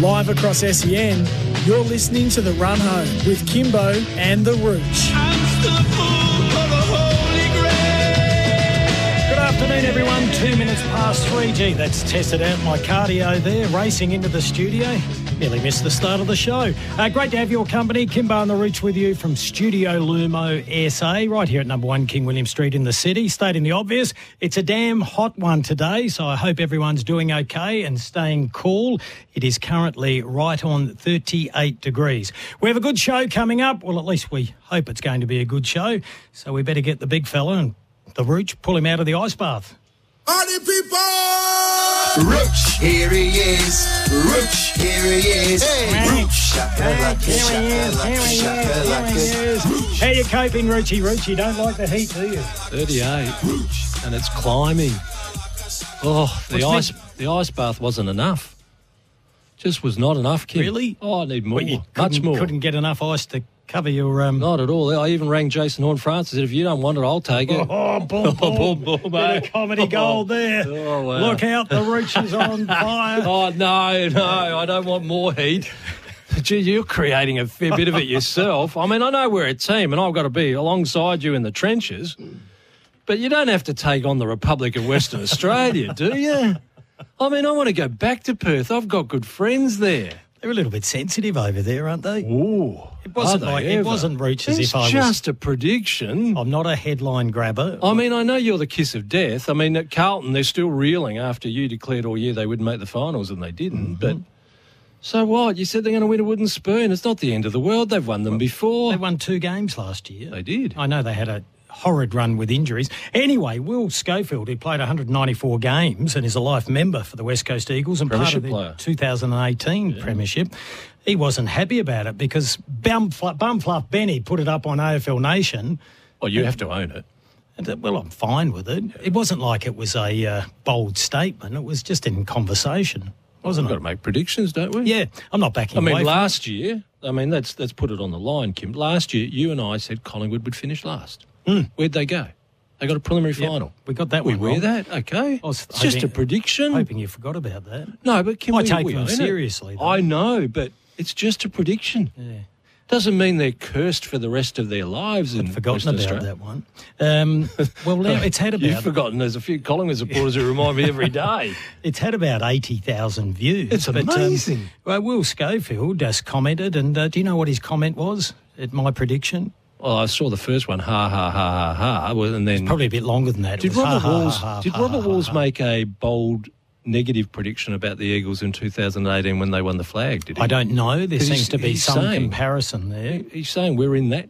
Live across SEN, you're listening to The Run Home with Kimbo and The Rooch. Good afternoon, everyone. Two minutes past 3G. That's tested out my cardio there, racing into the studio. Nearly missed the start of the show. Uh, great to have your company. Kimbo and The Rooch with you from Studio Lumo SA, right here at number one King William Street in the city. Stating the obvious, it's a damn hot one today, so I hope everyone's doing okay and staying cool. It is currently right on 38 degrees. We have a good show coming up. Well, at least we hope it's going to be a good show. So we better get the big fella and the Rooch, pull him out of the ice bath. Party people! Rooch, here he is. Rooch, here he is. Rooch, shakalaka, shakalaka, shakalaka. How you coping, Roochy Rooch? You don't like the heat, do you? 38, and it's climbing. Oh, the What's ice the ice bath wasn't enough. Just was not enough, Kim. Really? Oh, I need more. Well, you Much more. Couldn't get enough ice to cover your um. Not at all. I even rang Jason Horne-Francis and said, if you don't want it, I'll take it. Oh, boom, boom, boom, boom, Bit comedy gold there. Oh, wow. Look out, the Rooch is on fire. Oh, no, no, I don't want more heat. Gee, you're creating a fair bit of it yourself. I mean, I know we're a team and I've got to be alongside you in the trenches, but you don't have to take on the Republic of Western Australia, do you? I mean, I want to go back to Perth. I've got good friends there. They're a little bit sensitive over there, aren't they? Ooh. It wasn't like it wasn't Rooch as It's if I was. just a prediction. I'm not a headline grabber. I mean, I know you're the kiss of death. I mean, at Carlton, they're still reeling after you declared all year they wouldn't make the finals and they didn't. Mm-hmm. But so what? You said they're going to win a wooden spoon. It's not the end of the world. They've won them before. They won two games last year. They did. I know they had a horrid run with injuries. Anyway, Will Schofield, who played 194 games and is a life member for the West Coast Eagles and part of the player. 2018 Premiership, he wasn't happy about it because Bumfluff, Bumfluff Benny put it up on AFL Nation. Well, you have to own it. And, uh, well, I'm fine with it. It wasn't like it was a uh, bold statement. It was just in conversation, wasn't We've got to make predictions, don't we? Yeah, I'm not backing I mean, last year, I mean, let's let's put it on the line, Kim. Last year, you and I said Collingwood would finish last. Where'd they go? They got a preliminary. Yep, final. we got that We one wear that, okay? I was It's just a hoping- prediction. hoping you forgot about that. No, but can I we take we them it? seriously, though. I know, but it's just a prediction. Yeah. Doesn't mean they're cursed for the rest of their lives. In Forgotten Western about Australia. that one. Um, well, now it's had about. You've forgotten. There's a few Collingwood supporters who remind me every day. it's had about eighty thousand views. It's but, um, amazing. well, Will Schofield just commented, and uh, do you know what his comment was at my prediction? Well, I saw the first one, ha ha ha ha ha, and then Probably a bit longer than that. Did was, Robert ha, Walls ha, ha, did Robert Walls make a bold negative prediction about the Eagles in 2018 when they won the flag? Did he? I don't know. There seems to be some saying- comparison there. He's saying we're in that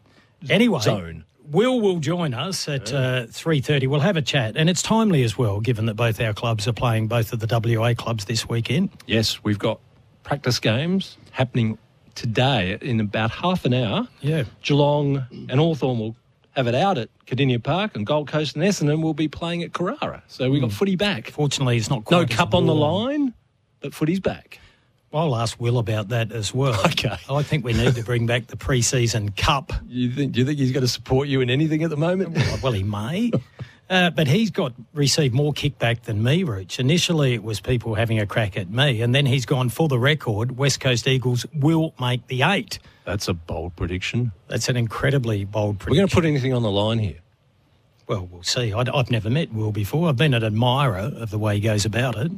Anyway, zone. Will will join us at uh, three thirty. We'll have a chat, and it's timely as well, given that both our clubs are playing both of the WA clubs this weekend. Yes, we've got practice games happening today in about half an hour. Yeah. Geelong and Hawthorn will have it out at Kardinia Park, and Gold Coast and Essendon will be playing at Carrara. So we've got hmm. footy back. Fortunately, it's not quite No cup on the line, but footy's back. I'll ask Will about that as well. Okay. I think we need to bring back the pre-season cup. You think? Do you think he's going to support you in anything at the moment? Well, he may. Uh, but he's got received more kickback than me, Rooch. Initially, it was people having a crack at me, and then he's gone for the record. West Coast Eagles will make the eight. That's a bold prediction. That's an incredibly bold prediction. We're going to put anything on the line here. Well, we'll see. I, have never met Will before. I've been an admirer of the way he goes about it.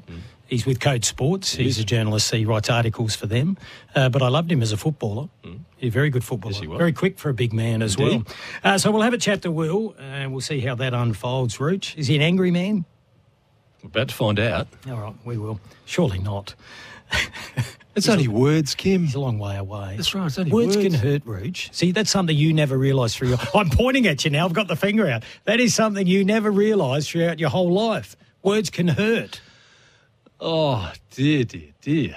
He's with Code Sports. He's a journalist. He writes articles for them. Uh, but I loved him as a footballer. He's a very good footballer. Yes, he was. Very quick for a big man as Indeed. well. Uh, so we'll have a chat to Will, and we'll see how that unfolds. Rooch, is he an angry man? We're about to find out. All right, we will. Surely not. It's only words, Kim. He's a long way away. That's right, it's only words, words. can hurt, Rooch. See, that's something you never realised through your. I'm pointing at you now. I've got the finger out. That is something you never realised throughout your whole life. Words can hurt. Oh, dear, dear, dear.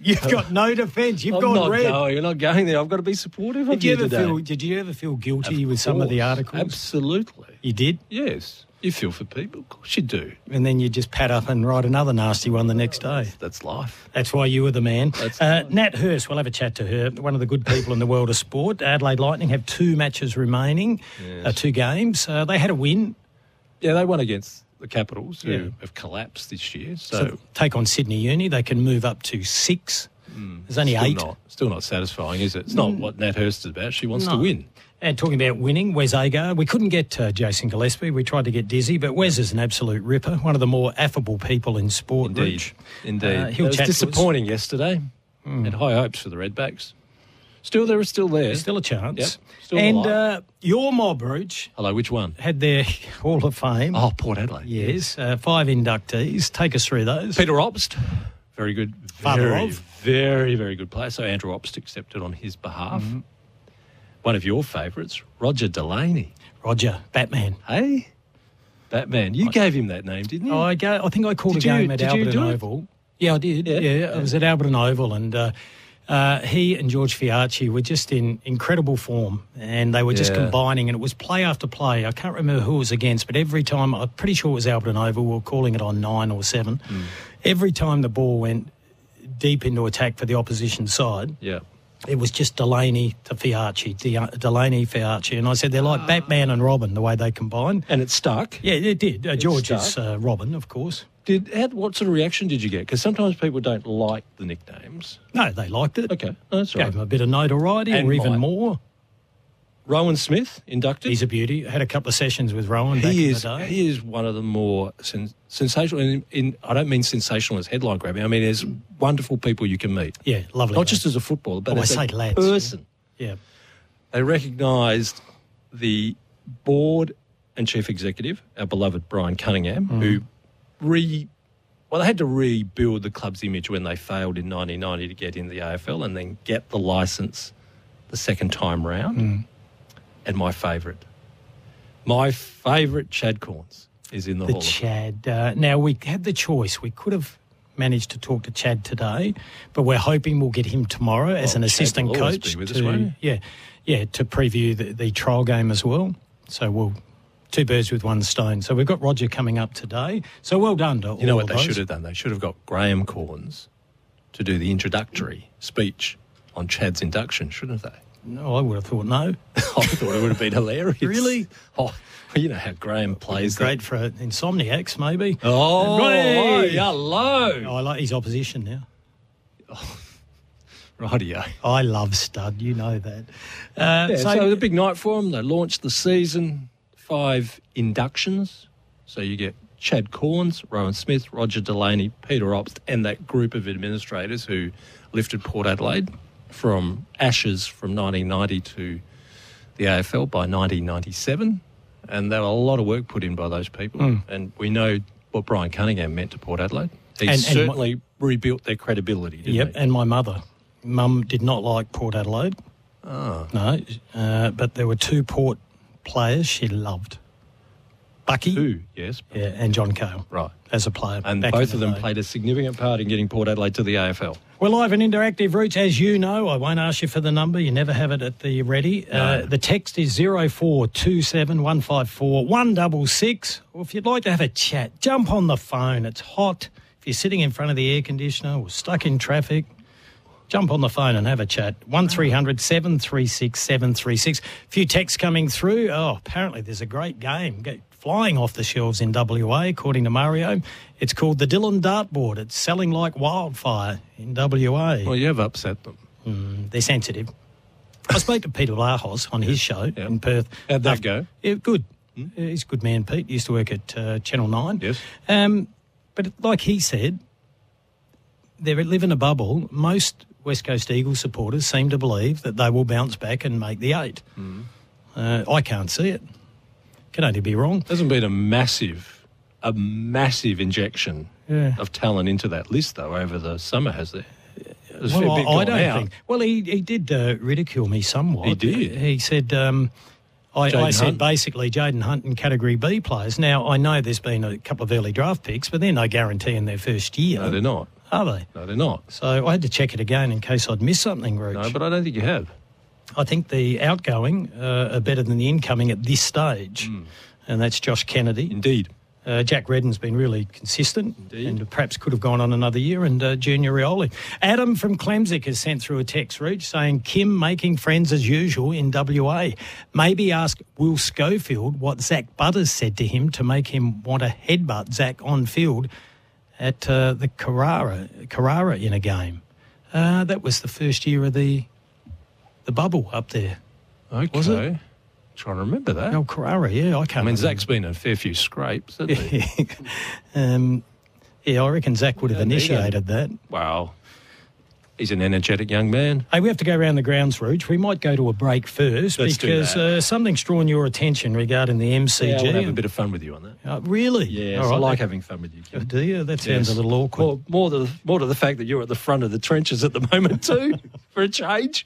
You've got no defence. You've I'm gone not red. going. You're not going there. I've got to be supportive Did you you ever today. feel? Did you ever feel guilty Of with some of the articles? Absolutely. You did, Yes. You feel for people. Of course you do. and then you just pat up and write another nasty one the next day. That's life. That's why you were the man. That's Uh. Nat Hurst, we'll have a chat to her. One of the good people in the world of sport. Adelaide Lightning have two matches remaining, uh, two games. Uh, they had a win. Yeah, they won against the Capitals, who Yeah. have collapsed this year. So, So, take on Sydney Uni. They can move up to six. There's only still eight. not, still not satisfying, is it? It's not what Nat Hurst is about. She wants No. to win. And talking about winning, Wes Agar. We couldn't get uh, Jason Gillespie. We tried to get Dizzy, but Wes is an absolute ripper. One of the more affable people in sport. Indeed. Rich. Indeed. Uh, it was chat to us. disappointing yesterday. Had high hopes for the Redbacks. Still, they're still there. There's still a chance. Yep, still and uh, your mob, Roach, Hello, which one? had their Hall of Fame. Oh, Port Adelaide. Yes, uh, five inductees. Take us through those. Peter Obst, very good. Father very, of? Very, very good player. So Andrew Obst accepted on his behalf. Mm-hmm. One of your favourites, Roger Delaney. Roger, Batman. Hey? Batman. You gave him that name, didn't you? Oh, I go. I think I called Did a you- game at did you Alberton do it? Oval. Yeah, I did. Yeah? Yeah, I was at Alberton Oval, and uh, uh, he and George Fiacchi were just in incredible form, and they were just Yeah. combining, and it was play after play. I can't remember who it was against, but every time I'm pretty sure it was Alberton Oval. We were calling it on nine or seven. Hmm. Every time the ball went deep into attack for the opposition side, yeah. it was just Delaney to Fiacchi, De- Delaney Fiacchi, and I said they're like Batman and Robin the way they combine. And it stuck. Yeah, it did. Uh, George is stuck. uh, Robin, of course. Did had, what sort of reaction did you get? Because sometimes people don't like the nicknames. No, they liked it. Okay, no, that's Gave right. him a bit of notoriety And or even might. more. Rowan Smith inducted. He's a beauty. Had a couple of sessions with Rowan back he in is the day. he is one of the more sen- sensational. In, in I don't mean sensational as headline grabbing. I mean as wonderful people you can meet, yeah, lovely. not just as a footballer, but Oh, I as say a lads, person. yeah. They recognised the board and chief executive, our beloved Brian Cunningham, Mm. who re well they had to rebuild the club's image when they failed in 1990 to get in the AFL and then get the licence the second time round. Mm. And my favourite, my favourite Chad Cornes is in the, The Hall. Chad. Uh, now we had the choice. We could have managed to talk to Chad today, but we're hoping we'll get him tomorrow as Well, an Chad assistant coach us, to won't yeah, yeah, to preview the, the trial game as well. So we'll two birds with one stone. So we've got Roger coming up today. So well done to all You know what they those. should have done? They should have got Graham Cornes to do the introductory speech on Chad's induction, shouldn't they? No, I would have thought no. I thought it would have been hilarious. Really? Oh, you know how Graham plays that. Great for insomniacs, maybe. Oh, Hey! hello. I like his opposition now. Rightio. I love stud, you know that. Uh, Yeah, so, so, the big night for them. They launched the season, five inductions. So you get Chad Cornes, Rowan Smith, Roger Delaney, Peter Obst, and that group of administrators who lifted Port Adelaide from ashes from 1990 to the AFL by 1997. And there were a lot of work put in by those people. And we know what Brian Cunningham meant to Port Adelaide. He And- and certainly rebuilt their credibility, didn't yep, he? and my mother. Mum did not like Port Adelaide. Ah. No, uh, but there were two Port players she loved. Bucky Two, yes. yeah, and John Cahill Right. as a player. And both of them day. played a significant part in getting Port Adelaide to the AFL. We're live and interactive routes, as you know. I won't ask you for the number. You never have it at the ready. Uh, the text is 0427 154 166. Or if you'd like to have a chat, jump on the phone. It's hot. If you're sitting in front of the air conditioner or stuck in traffic, jump on the phone and have a chat. 1300 736 736. A few texts coming through. Oh, apparently there's a great game go- flying off the shelves in WA, according to Mario. It's called the Dylan Dartboard. It's selling like wildfire in WA. Well, you have upset them. They're sensitive. I spoke to Peter Vlahos on his show Yeah. in Perth. How'd that go? Hmm? Yeah, good. Yeah, He's a good man, Pete. He used to work at uh, Channel 9. Yes. Um, but like he said, they live in a bubble. Most West Coast Eagles supporters seem to believe that they will bounce back and make the eight. Hmm. Uh, I can't see it. Can only be wrong. There hasn't been a massive, a massive injection Yeah. of talent into that list though over the summer, has there? There's well, I, I don't out. think. Well, he, he did uh, ridicule me somewhat. He did? He said, um, I, I said basically Jayden Hunt and Category B players. Now, I know there's been a couple of early draft picks, but they're no guarantee in their first year. No, they're not. Are they? No, they're not. So I had to check it again in case I'd missed something, Rooch. No, but I don't think you have. I think the outgoing uh, are better than the incoming at this stage, Hmm. and that's Josh Kennedy. Indeed. Uh, Jack Redden's been really consistent Indeed. and perhaps could have gone on another year. And uh, Junior Rioli. Adam from Klemzig has sent through a text reach saying Kim making friends as usual in WA. Maybe ask Will Schofield what Zach Butters said to him to make him want to headbutt Zach on field at uh, the Carrara, Carrara in a game. Uh, that was the first year of the the bubble up there. Okay. Was it? Trying to remember that. Oh, Carrara, yeah, I can't I mean, remember. Zach's been in a fair few scrapes, hasn't he? um, yeah, I reckon Zach would have Yeah, there you go. initiated that. wow. He's an energetic young man. Hey, we have to go around the grounds, Rooch. We might go to a break first Let's do because that. uh, something's drawn your attention regarding the MCG. Yeah, I want to have a bit of fun with you on that. Uh, really? Yeah, All I like having fun with you, Oh, Kim. Do you? That sounds Yes. a little awkward. More, more, to the, more to the fact that you're at the front of the trenches at the moment, too, for a change.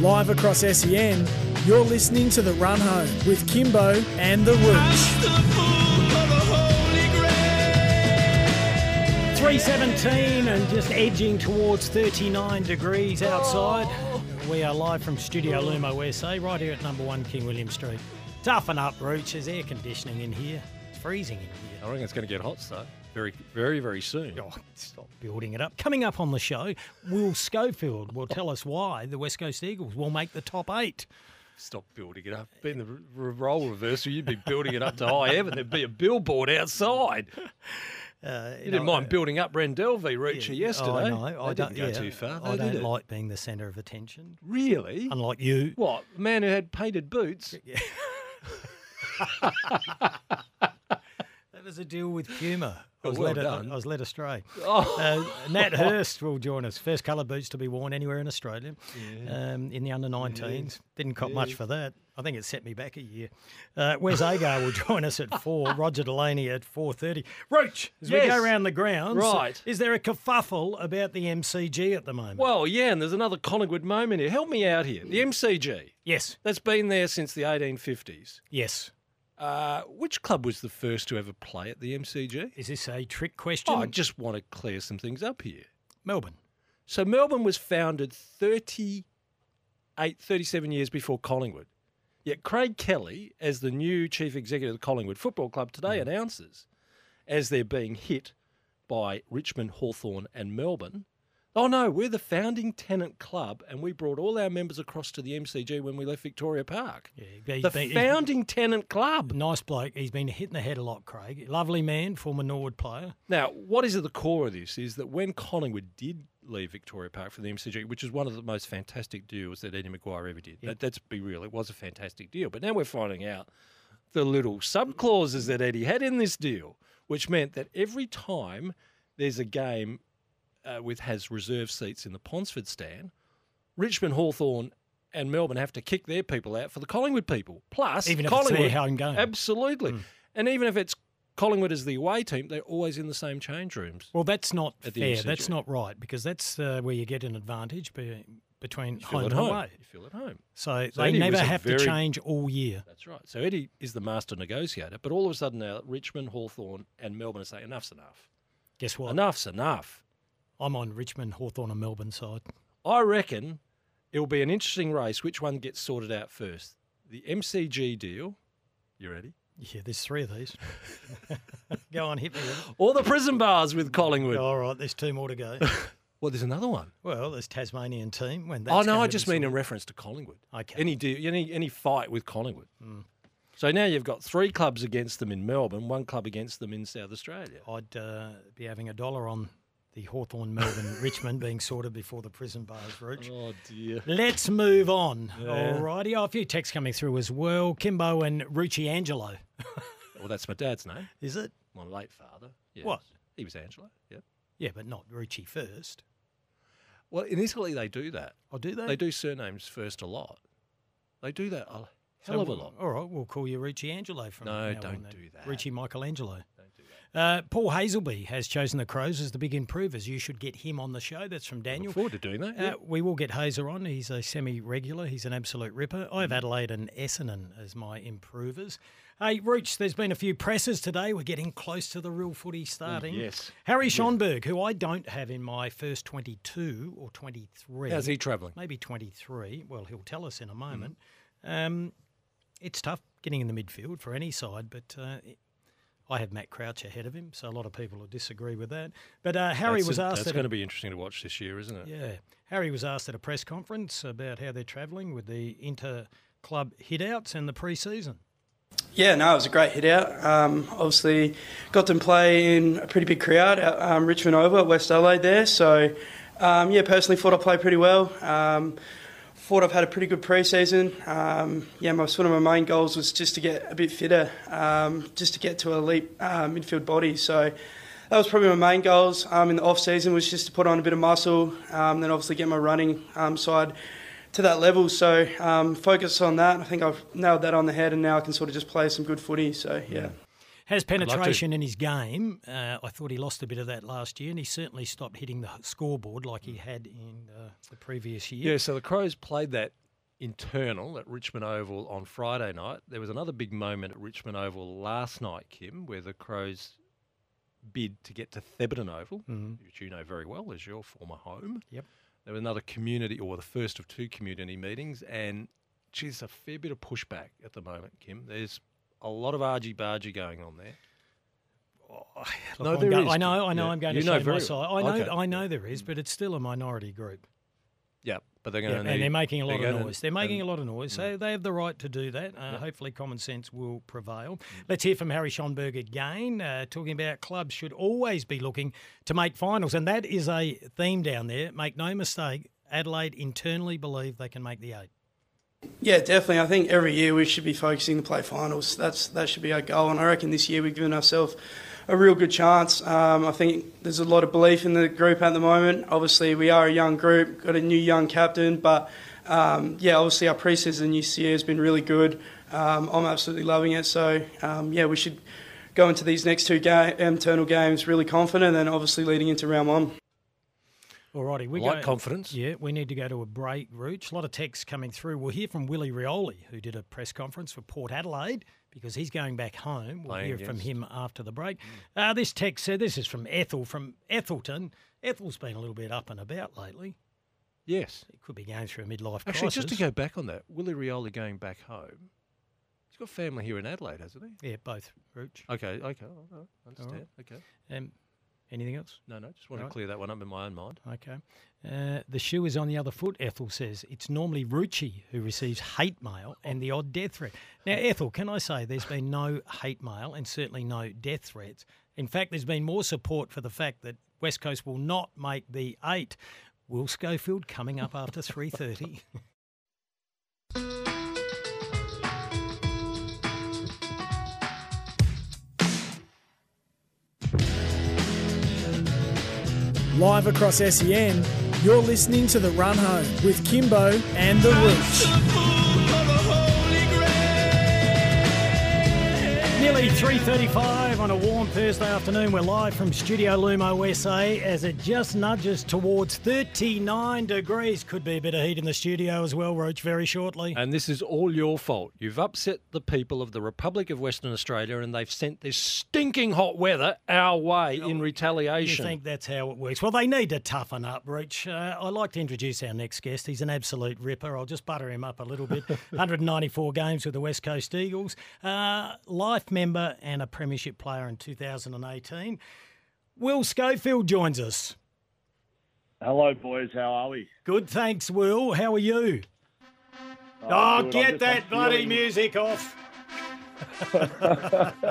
Live across SEN, you're listening to The Run Home with Kimbo and The Rooch. 317 and just edging towards 39 degrees outside. We are live from Studio Lumo SA, right here at number one King William Street. Toughen up, Rooch. There's air conditioning in here. It's freezing in here. I reckon it's going to get hot, though. Very, very, very soon. Oh, stop building it up. Coming up on the show, Will Schofield will tell us why the West Coast Eagles will make the top eight. Stop building it up. Being the role reversal, you'd be building it up to high heaven. There'd be a billboard outside. Uh, You didn't mind building up Rendelvi Reacher yesterday. I. They don't didn't go yeah, too far. I though, did don't like being the centre of attention, Really? unlike you. What? A man who had painted boots? That was a deal with Puma. I was, well led, done. I was led astray. Oh. Uh, Nat Hurst will join us. First colour boots to be worn anywhere in Australia um, in the under 19s. Didn't cop much for that. I think it set me back a year. Uh, Wes Agar will join us at 4. Roger Delaney at 4.30. Roach, as we go around the grounds, Right. is there a kerfuffle about the MCG at the moment? Well, yeah, and there's another Collingwood moment here. Help me out here. The MCG. yes. That's been there since the 1850s. Yes. Uh, which club was the first to ever play at the MCG? Is this a trick question? Oh, I just want to clear some things up here. Melbourne. So Melbourne was founded 38, 37 years before Collingwood. Yet Craig Kelly, as the new chief executive of the Collingwood Football Club today, announces as they're being hit by Richmond, Hawthorn, and Melbourne. Oh no, we're the founding tenant club, and we brought all our members across to the MCG when we left Victoria Park. Yeah, the been- founding tenant club. Nice bloke. He's been hit in the head a lot, Craig. Lovely man, former Norwood player. Now, what is at the core of this is that when Collingwood did leave Victoria Park for the MCG, which is one of the most fantastic deals that Eddie McGuire ever did. That, let's be real, it was a fantastic deal. But now we're finding out the little sub clauses that Eddie had in this deal, which meant that every time there's a game uh, with has reserve seats in the Ponsford stand, Richmond, Hawthorn, and Melbourne have to kick their people out for the Collingwood people. Plus, Even if it's Collingwood, their home game. Absolutely. And even if it's Collingwood as the away team, they're always in the same change rooms. Well, that's not fair. That's not right because that's uh, where you get an advantage be, between home and home. away. You feel at home. So, So they Eddie never have very- to change all year. That's right. So Eddie is the master negotiator, but all of a sudden now Richmond, Hawthorn, and Melbourne are saying enough's enough. Guess what? Enough's enough. I'm on Richmond, Hawthorn, and Melbourne side. I reckon it'll be an interesting race. Which one gets sorted out first? The MCG deal. You ready? Yeah, there's three of these. Go on, hit me. Or the prison bars with Collingwood? All right, there's two more to go. Well, there's another one. well, there's Tasmanian team. When oh no, I just mean in reference to Collingwood. Okay. Any deal, any any fight with Collingwood. Mm. So now you've got three clubs against them in Melbourne, one club against them in South Australia. I'd uh, be having a dollar on the Hawthorn, Melbourne, Richmond being sorted before the prison bars reach. Oh dear. Let's move on. Yeah. All righty. Oh, a few texts coming through as well. Kimbo and Rucci Angelo. Well, that's my dad's name. Is it? My late father. Yes. What? He was Angelo. Yeah. Yeah, but not Rucci first. Well, in Italy they do that. I'll do that. They do surnames first a lot. They do that a hell of a lot. All right, we'll call you Richie Angelo from No, don't on do that. Richie Michelangelo. Uh, Paul Hasleby has chosen the Crows as the big improvers. You should get him on the show. That's from Daniel. Look forward to doing that. Uh, yeah. we will get Hazer on. He's a semi-regular. He's an absolute ripper. I have Mm. Adelaide and Essendon as my improvers. Hey, Rooch, there's been a few presses today. We're getting close to the real footy starting. yes. Harry Schoenberg, who I don't have in my first 22 or 23. How's he travelling? Maybe 23. Well, he'll tell us in a moment. Mm-hmm. Um, it's tough getting in the midfield for any side, but uh, I have Matt Crouch ahead of him, so a lot of people will disagree with that. But uh, Harry That's was a- asked That's going to be interesting to watch this year, isn't it? yeah. Harry was asked at a press conference about how they're travelling with the inter club hitouts and the pre season. Yeah, no, it was a great hit out. Um, obviously, got to play in a pretty big crowd at um, Richmond Oval at West Adelaide there. So, um, yeah, personally thought I played pretty well. Thought I've had a pretty good pre-season. Um, yeah, my sort of my main goals was just to get a bit fitter, um, just to get to a elite uh, midfield body. So that was probably my main goals um, in the off season was just to put on a bit of muscle, um, then obviously get my running um, side to that level. So um, focus on that. I think I've nailed that on the head, and now I can sort of just play some good footy. So yeah. Has luck to you. penetration in his game. Uh, I thought he lost a bit of that last year, and he certainly stopped hitting the scoreboard like he had in uh, the previous year. Yeah, so the Crows played that internal at Richmond Oval on Friday night. There was another big moment at Richmond Oval last night, Kim, where the Crows bid to get to Thebarton Oval, which you know very well as your former home. Yep. There was another community, or the first of two community meetings, and geez, a fair bit of pushback at the moment, Kim. There's a lot of argy bargy going on there. Look, No, there go- is, I know, I know, Yeah. I'm going You to know shade my side. I know, Okay. I know there is, but it's still a minority group. Yeah, but they're Yeah, going to and they're making a lot they're of noise. They're making a lot of noise, so they have the right to do that. Uh, Hopefully, common sense will prevail. Let's hear from Harry Schoenberg again, uh, talking about clubs should always be looking to make finals, and that is a theme down there. Make no mistake, Adelaide internally believe they can make the eight. Yeah, definitely. I think every year we should be focusing to play finals. That's that should be our goal, and I reckon this year we've given ourselves a real good chance. Um, I think there's a lot of belief in the group at the moment. Obviously, we are a young group, got a new young captain, but um, yeah, obviously our preseason this year has been really good. Um, I'm absolutely loving it. So um, yeah, we should go into these next two ga- internal games really confident, and obviously leading into round one. Alrighty, we I like go- confidence. Yeah, we need to go to a break, Rooch. A lot of texts coming through. We'll hear from Willie Rioli, who did a press conference for Port Adelaide because he's going back home. We'll Playing hear from him after the break. Uh, this text said this is from Ethel from Ethelton. Ethel's been a little bit up and about lately. Yes. He could be going through a midlife crisis. Actually, crisis. just to go back on that, Willie Rioli going back home. He's got family here in Adelaide, hasn't he? Yeah, both, Rooch. Okay, okay, right, understand. Okay. Um, anything else? No, no, just want Right. to clear that one up in my own mind. Okay. Uh, the shoe is on the other foot, Ethel says. It's normally Rucci who receives hate mail and the odd death threat. Now, Ethel, can I say there's been no hate mail and certainly no death threats. In fact, there's been more support for the fact that West Coast will not make the eight. Will Schofield coming up after 3.30. Live across SEN, you're listening to The Run Home with Kimbo and The Rooch. Nearly 3.35 on a warm Thursday afternoon. We're live from Studio Lumo SA as it just nudges towards 39 degrees. Could be a bit of heat in the studio as well, Roach, very shortly. And this is all your fault. You've upset the people of the Republic of Western Australia and they've sent this stinking hot weather our way in retaliation. You think that's how it works? Well, they need to toughen up, Roach. Uh, I'd like to introduce our next guest. He's an absolute ripper. I'll just butter him up a little bit. 194 games with the West Coast Eagles, uh, life member and a premiership player in 2018. Will Schofield joins us. Hello, boys. How are we? Good, thanks, Will. How are you? Oh, Oh, get that bloody feeling- music off. I'm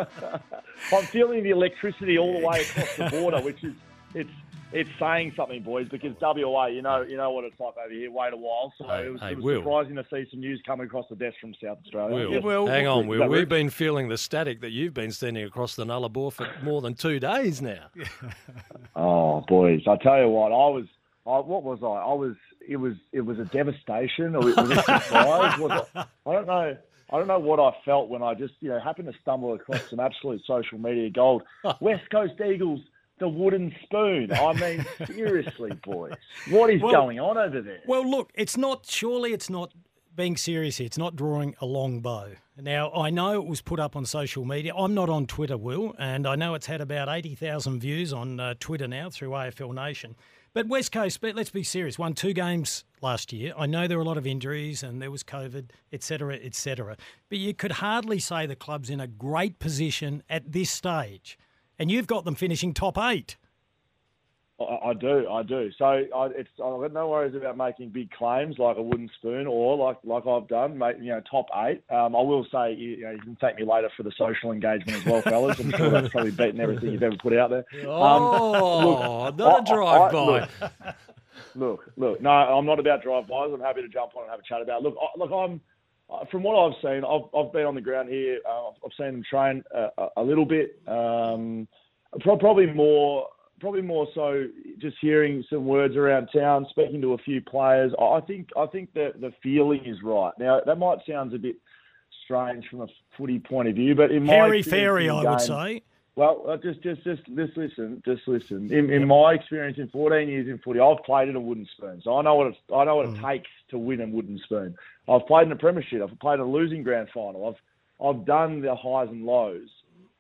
feeling the electricity all the way across the border, which is it's it's saying something, boys. Because WA, you know, you know what it's like over here. Wait a while, so Hey, it was, hey, it was Will. surprising to see some news coming across the desk from South Australia. Will, Yes. Will, hang on, Will. We've been feeling the static that you've been sending across the Nullarbor for more than two days now. Oh, boys, I tell you what, I was I, what was I? I was. It was. It was a devastation, or it was a surprise. was it? I don't know. I don't know what I felt when I just, you know, happened to stumble across some absolute social media gold. West Coast Eagles, the wooden spoon. I mean, seriously, boys, what is Well- going on over there? Well, look, it's not. Surely, it's not being serious here. It's not drawing a long bow. Now, I know it was put up on social media. I'm not on Twitter, Will, and I know it's had about eighty thousand views on uh, Twitter now through AFL Nation. But West Coast, but let's be serious. Won two games last year. I know there were a lot of injuries and there was COVID, etc., etc. But you could hardly say the club's in a great position at this stage, and you've got them finishing top eight. I, I do, I do. So I, it's I've got no worries about making big claims like a wooden spoon or like like I've done, make you know top eight. Um, I will say you, you know you can thank me later for the social engagement as well, fellas. I'm sure that's probably beaten everything you've ever put out there. Oh, look, not a I- I- drive-by. look, Look, look. No, I'm not about drive-bys. I'm happy to jump on and have a chat about. It. Look, I, look. I'm from what I've seen. I've, I've been on the ground here. Uh, I've seen them train a, a, a little bit. Um, probably more. Probably more so. Just hearing some words around town, speaking to a few players. I think. I think that the feeling is right. Now that might sound a bit strange from a footy point of view, but in my Hairy experience fairy, I would say. Well, uh, just, just, just, just listen, just listen. In, in my experience in 14 years in footy, I've played in a wooden spoon, so I know what it's, I know what it takes to win a wooden spoon. I've played in a premiership. I've played in a losing grand final. I've, I've done the highs and lows.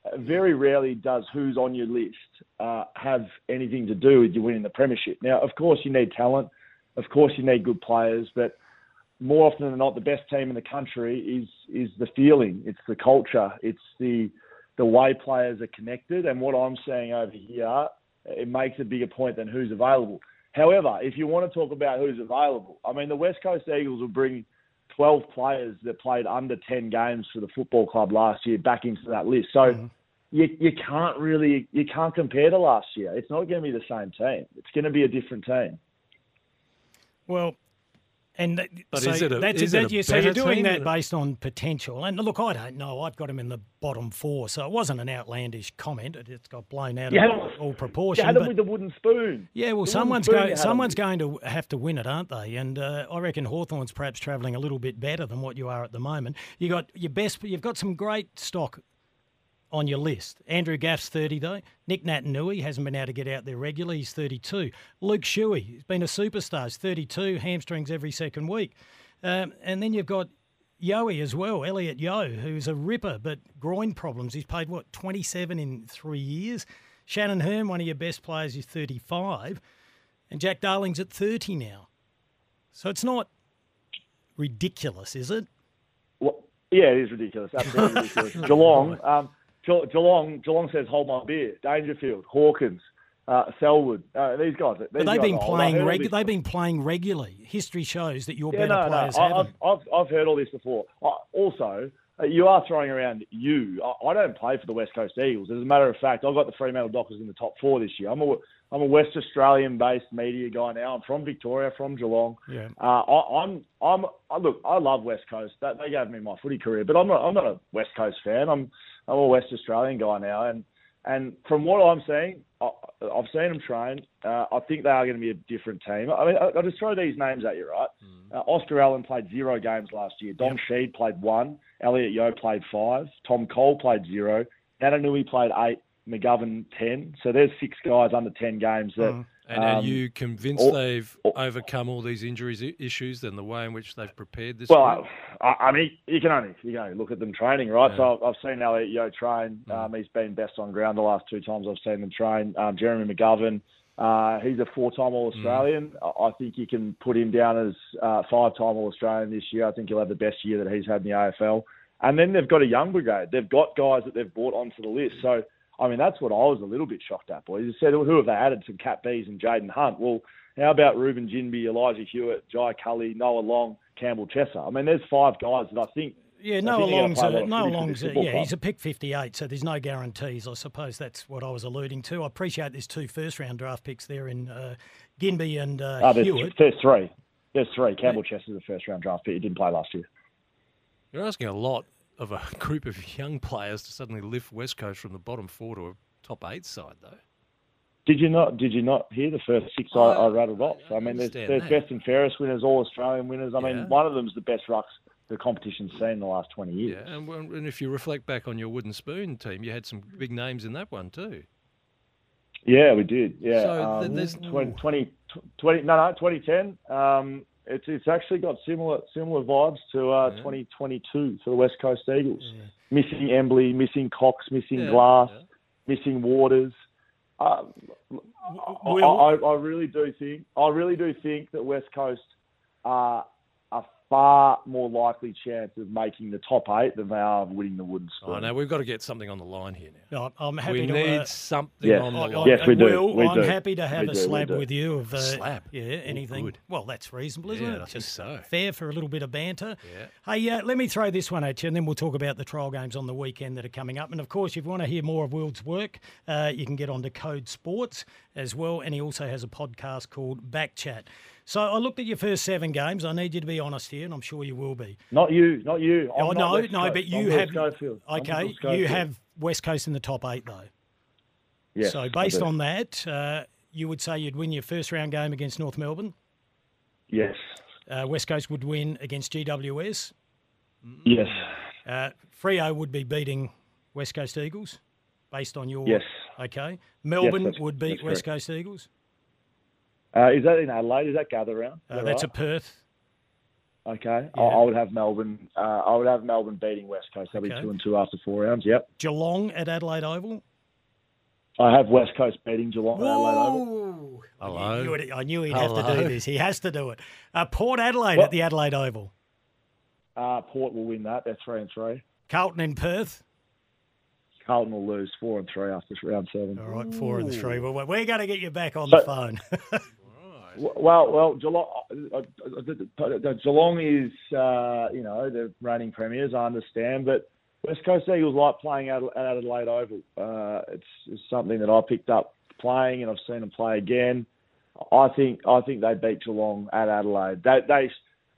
Uh, Very rarely does who's on your list uh, have anything to do with you winning the premiership. Now, of course, you need talent. Of course, you need good players, but more often than not, the best team in the country is is the feeling. It's the culture. It's the the way players are connected. And what I'm saying over here, it makes a bigger point than who's available. However, if you want to talk about who's available, I mean, the West Coast Eagles will bring 12 players that played under 10 games for the football club last year back into that list. So mm-hmm. you, you can't really you can't compare to last year. It's not going to be the same team. It's going to be a different team. Well, and But so is it a- that's, is it that, a yeah, so you're doing that based on potential. And look, I don't know. I've got him in the bottom four, so it wasn't an outlandish comment. It, it's got blown out You of him- all You proportion. had them but- with the wooden spoon. yeah, well, The someone's going. Someone's with. going to have to win it, aren't they? And uh, I reckon Hawthorn's perhaps travelling a little bit better than what you are at the moment. You got your best. You've got some great stock on your list. Andrew Gaff's 30, though. Nick Naitanui hasn't been able to get out there regularly. He's 32. Luke Shuey, he's been a superstar. He's 32, hamstrings every second week. Um, and then you've got Yoey as well, Elliot Yeo, who's a ripper, but groin problems. He's played, what, 27 in three years? Shannon Hurn, one of your best players, is 35. And Jack Darling's at 30 now. So it's not ridiculous, is it? Well, yeah, it is ridiculous. Absolutely ridiculous. Geelong, um, Ge- Geelong, Geelong says hold my beer. Dangerfield, Hawkins, uh, Selwood. Uh, these guys. These But they've guys been are old. I playing. heard all Reg- this- they've been playing regularly. History shows that your Yeah, better no, no. players I, haven't. I've, I've, heard all this before. I, also, uh, you are throwing around you. I, I don't play for the West Coast Eagles. As a matter of fact, I've got the Fremantle Dockers in the top four this year. I'm a, I'm a West Australian-based media guy now. I'm from Victoria, from Geelong. Yeah. Uh, I, I'm, I'm, I, look, I love West Coast. That, they gave me my footy career, but I'm not, I'm not a West Coast fan. I'm, I'm a West Australian guy now, and and from what I'm seeing, I, I've seen them train. Uh, I think they are going to be a different team. I mean, I, I'll just throw these names at you, right? Uh, Oscar Allen played zero games last year. Dom Sheed played one. Elliot Yeo played five. Tom Cole played zero. Naitanui played eight. McGovern ten. So there's six guys under ten games that. And are um, you convinced or- they've overcome all these injuries issues and the way in which they've prepared this? Well. I, I mean, you can only you can only look at them training, right? So I've, I've seen Elliot Yeo train. Um, he's been best on ground the last two times I've seen them train. Um, Jeremy McGovern, uh, he's a four-time All-Australian. I, I think you can put him down as uh, five-time All-Australian this year. I think he'll have the best year that he's had in the AFL. And then they've got a young brigade. They've got guys that they've brought onto the list. So I mean, that's what I was a little bit shocked at, boys. You said, who have they added? Some Cat Bees and Jayden Hunt. Well, how about Reuben Ginbey, Elijah Hewitt, Jai Culley, Noah Long, Campbell Chesser? I mean, there's five guys that I think. Yeah, I Noah think Long's a a, Noah Long's a, yeah, club. he's a pick 58, so there's no guarantees. I suppose that's what I was alluding to. I appreciate there's two first round draft picks there in uh, Ginbey and uh, Ah, there's, Hewitt. there's three. There's three. Campbell Chesser's a first round draft pick. He didn't play last year. You're asking a lot of a group of young players to suddenly lift West Coast from the bottom four to a top eight side, though. Did you not? Did you not hear the first six I, I rattled off? I, mean, there's, there's best and fairest winners, all Australian winners. I mean, one of them's the best rucks the competition's seen in the last twenty years. Yeah, and, and if you reflect back on your wooden spoon team, you had some big names in that one too. Yeah, we did. Yeah, So um, there's- 20, 20, 20 no, no, 2010. Um, it's it's actually got similar similar vibes to uh, 2022 for the West Coast Eagles. Missing Embley, missing Cox, missing Yeah, Glass, missing Waters. Um, I, I, I really do think I really do think that West Coast are far more likely chance of making the top eight than they are of winning the wooden spoon. Oh no, we've got to get something on the line here now. No, I'm happy we to. need uh, something Yes. on the I- line. I- Yes, we do. Will, We I'm do. happy to have We a do, we slab do. with you of uh, Slab? Yeah, anything. good. Well, that's reasonable, isn't Yeah, it? I think Just so. Fair for a little bit of banter. Yeah. Hey, uh, let me throw this one at you, and then we'll talk about the trial games on the weekend that are coming up. And of course, if you want to hear more of Will's work, uh, you can get onto Code Sports as well. And he also has a podcast called Back Chat. So I looked at your first seven games. I need you to be honest here, and I'm sure you will be. Not you, not you. I'm oh no, no, but I'm you have. I'm Okay, you have West Coast in the top eight though. Yes, so based on that, uh, you would say you'd win your first round game against North Melbourne. yes, Uh, West Coast would win against GWS. yes, Uh, Freo would be beating West Coast Eagles, based on your. yes. Okay. Melbourne that's- would beat West. Coast Eagles. Uh, is that in Adelaide? Is that gather round? Is Uh, that that's a? Perth. okay. I, Yeah. I would have Melbourne. Uh, I would have Melbourne beating West Coast. That'll Okay. be two and two after four rounds. Yep. Geelong at Adelaide Oval. I have West Coast beating Geelong at Adelaide Oval. Whoa! Hello? You would- I knew he'd have to do this. He has to do it. Uh, Port Adelaide What? at the Adelaide Oval. Uh, Port will win that. They're three and three. Carlton in Perth. Carlton will lose four and three after round seven. All right, four and three. Well, we're going to get you back on So- the phone. Well, well, Geelong, uh, uh, Geelong is, uh, you know, the reigning premiers. I understand, but West Coast Eagles like playing at Adelaide Oval. Uh, it's, it's something that I picked up playing, and I've seen them play again. I think I think they beat Geelong at Adelaide. They they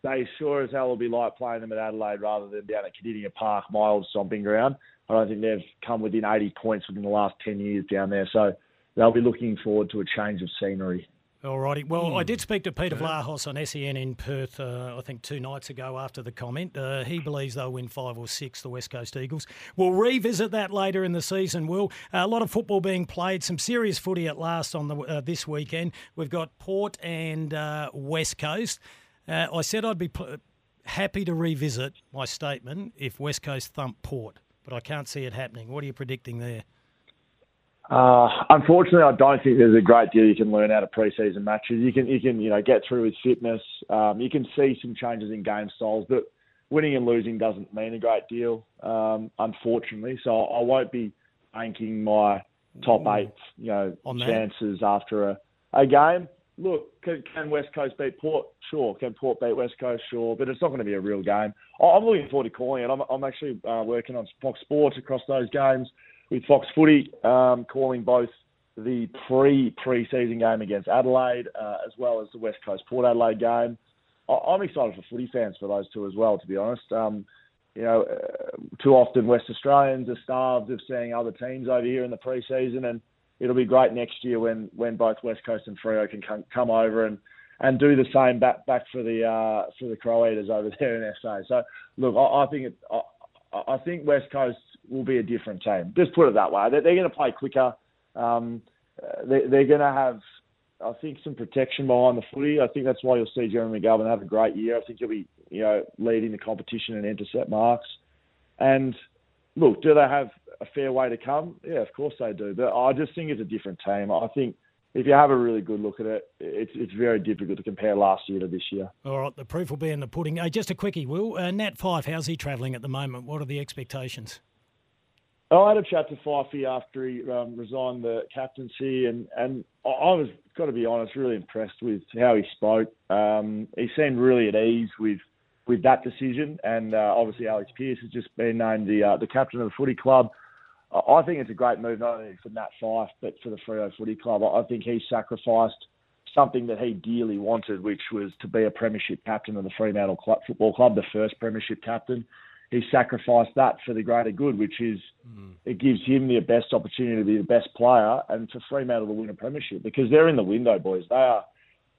they sure as hell will be like playing them at Adelaide rather than down at Kardinia Park, my old stomping ground. I don't think they've come within 80 points within the last 10 years down there, so they'll be looking forward to a change of scenery. All righty. Well, I did speak to Peter Vlahos on SEN in Perth, uh, I think two nights ago after the comment. Uh, he believes they'll win five or six, the West Coast Eagles. We'll revisit that later in the season, Will. Uh, a lot of football being played, some serious footy at last on the uh, this weekend. We've got Port and uh, West Coast. Uh, I said I'd be pl- happy to revisit my statement if West Coast thump Port, but I can't see it happening. What are you predicting there? Uh, unfortunately, I don't think there's a great deal you can learn out of preseason matches. You can, you can, you know, get through with fitness. Um, you can see some changes in game styles, but winning and losing doesn't mean a great deal, um, unfortunately. So I won't be banking my top eight, you know, On chances after a, a game. Look, can, can West Coast beat Port? Sure. Can Port beat West Coast? Sure. But it's not going to be a real game. I'm looking forward to calling it. I'm, I'm actually uh, working on Fox Sports across those games with Fox Footy, um, calling both the pre pre-season game against Adelaide uh, as well as the West Coast Port Adelaide game. I- I'm excited for footy fans for those two as well. To be honest, um, you know, uh, too often West Australians are starved of seeing other teams over here in the pre-season, and it'll be great next year when when both West Coast and Freo can come, come over and and do the same back back for the uh, for the Crow Eaters over there in SA. So look, I, I think it, I, I think West Coast will be a different team. Just put it that way. They're, they're going to play quicker. Um, they, they're going to have, I think, some protection behind the footy. I think that's why you'll see Jeremy McGovern have a great year. I think he'll be, you know, leading the competition and intercept marks. And look, do they have a fair way to come? Yeah, of course they do. But I just think it's a different team. I think if you have a really good look at it, it's it's very difficult to compare last year to this year. All right, the proof will be in the pudding. Uh, just a quickie, Will. Uh, Nat Fyfe, how's he travelling at the moment? What are the expectations? I had a chat to Fyfey after he um, resigned the captaincy, and, and I was, got to be honest, really impressed with how he spoke. Um, he seemed really at ease with with that decision, and uh, obviously Alex Pearce has just been named the uh, the captain of the footy club. I think it's a great move not only for Nat Fyfe but for the Freo Footy Club. I think he sacrificed something that he dearly wanted, which was to be a premiership captain of the Fremantle Football Club, the first premiership captain. He sacrificed that for the greater good, which is it gives him the best opportunity to be the best player and for Fremantle to win a premiership because they're in the window, boys. They are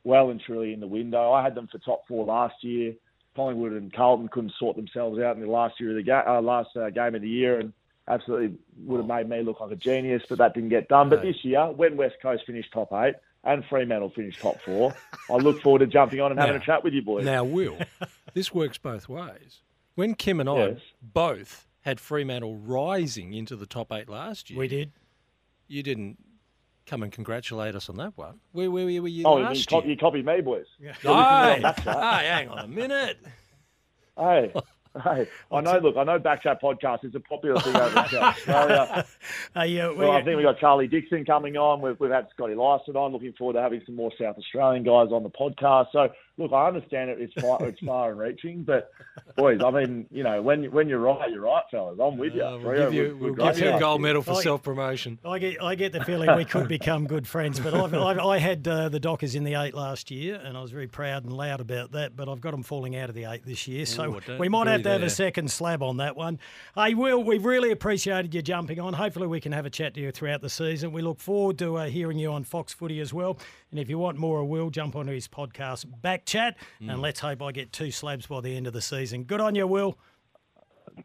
well and truly in the window. I had them for top four last year. Collingwood and Carlton couldn't sort themselves out in the last year of the ga- uh, last uh, game of the year, and absolutely would have made me look like a genius, but that didn't get done. But this year, when West Coast finished top eight and Fremantle finished top four, I look forward to jumping on and having Now- a chat with you boys. Now, Will, this works both ways. When Kim and I Yes. both had Fremantle rising into the top eight last year, We did. You didn't come and congratulate us on that one. Where, where, were you oh, you, last copy, year? you copied me, boys. Hey, That's right. hey, hang on a minute. Hey, hey, I know. Look, I know Backchat podcast is a popular thing over in Australia. Uh, yeah, Well, I think we've got Charlie Dixon coming on. We've, we've had Scotty Lycett on. Looking forward to having some more South Australian guys on the podcast. So, look, I understand it. It's far, it's far and reaching, but boys, I mean, you know, when when you're right, you're right, fellas. I'm with you. Uh, we'll give you, would- we'll give you a gold medal for self promotion. I get, I get the feeling we could become good friends, but I've, I've, I had uh, the Dockers in the eight last year, and I was very proud and loud about that. But I've got them falling out of the eight this year, so Ooh, we might have agree to have a second slab on that one. Hey, Will, we've really appreciated you jumping on. Hopefully, we can have a chat to you throughout the season. We look forward to uh, hearing you on Fox Footy as well. And if you want more of Will, jump onto his podcast, Back Chat, Mm. and let's hope I get two slabs by the end of the season. Good on you, Will.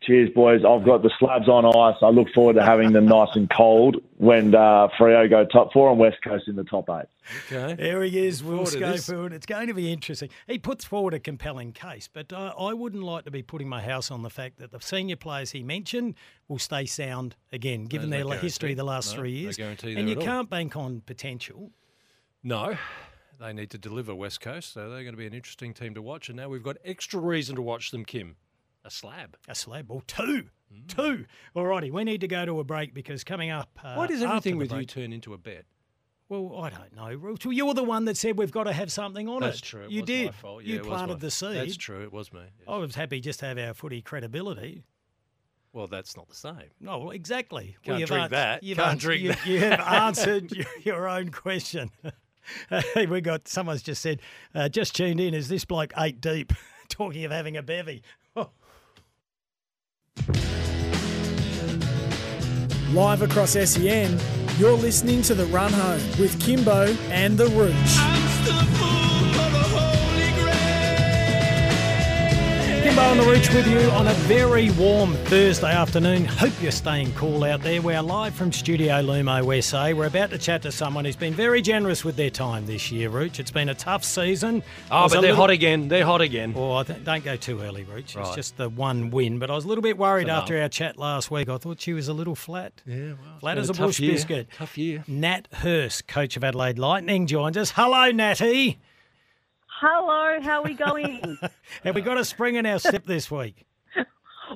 Cheers, boys. I've got the slabs on ice. I look forward to having them nice and cold when uh, Freo go top four and West Coast in the top eight. Okay. There he is, Will Forward. Schofield. It's going to be interesting. He puts forward a compelling case, but uh, I wouldn't like to be putting my house on the fact that the senior players he mentioned will stay sound again, given There's their no history the last No, three no years. guarantee and you can't bank on potential. No, they need to deliver West Coast, so they're going to be an interesting team to watch. And now we've got extra reason to watch them, Kim. A slab. A slab, or two. Two. All righty, we need to go to a break because coming up. Uh, Why does everything with you turn into a bet? Well, I don't know, Rooch. Well, You're the one that said we've got to have something on That's it. true. It you was did. My fault. Yeah, you planted the seed. That's true. It was me. yes. I was happy just to have our footy credibility. Well, that's not the same. No, well, exactly. Can't you've drink that. You've Can't ans- drink you, that. You have answered your, your own question. Hey, we got someone's just said, uh, just tuned in. Is this bloke eight deep? Talking of having a bevy. Live across SEN, you're listening to The Run Home with Kimbo and The Rooch. Kimbo on the Rooch with you on a very warm Thursday afternoon. Hope you're staying cool out there. We're live from Studio Lumo SA. We're about to chat to someone who's been very generous with their time this year, Rooch. It's been a tough season. Oh, but they're little- hot again. They're hot again. Oh, I th- don't go too early, Rooch. It's just the one win. But I was a little bit worried after our chat last week. I thought she was a little flat. Yeah, well, Flat as a a bush year. biscuit. Tough year. Nat Hurst, coach of Adelaide Lightning, joins us. Hello, Natty. Hello, how are we going? Have we got a spring in our step this week?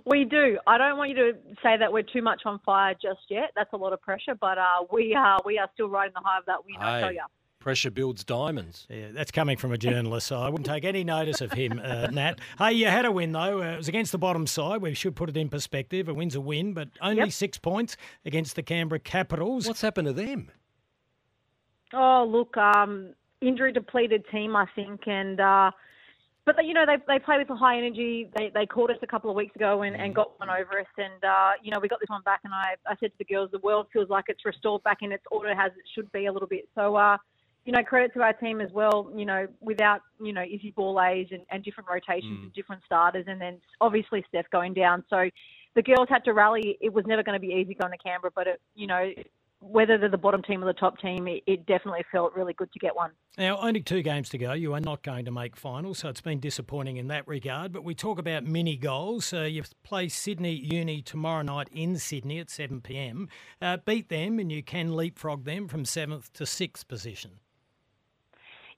we do. I don't want you to say that we're too much on fire just yet. That's a lot of pressure, but uh, we are we are still riding the high of that win. I tell Hey, you. pressure builds diamonds. Yeah, that's coming from a journalist, so I wouldn't take any notice of him, uh, Nat. Hey, you had a win, though. Uh, it was against the bottom side. We should put it in perspective. A win's a win, but only Yep. six points against the Canberra Capitals. What's happened to them? Oh, look, um, injury depleted team, I think, and uh, but they, you know they they play with a high energy. They they caught us a couple of weeks ago and, and got one over us, and uh, you know we got this one back. And I I said to the girls, the world feels like it's restored back in its order as it should be a little bit. So. uh you know, credit to our team as well. You know, without you know Izzy ball and, and different rotations and different starters, and then obviously Steph going down. So the girls had to rally. It was never going to be easy going to Canberra, but it, you know, whether they're the bottom team or the top team, it, it definitely felt really good to get one. Now, only two games to go. You are not going to make finals, so it's been disappointing in that regard. But we talk about mini goals. Uh, you play Sydney Uni tomorrow night in Sydney at 7 pm. Uh, beat them, and you can leapfrog them from seventh to sixth position.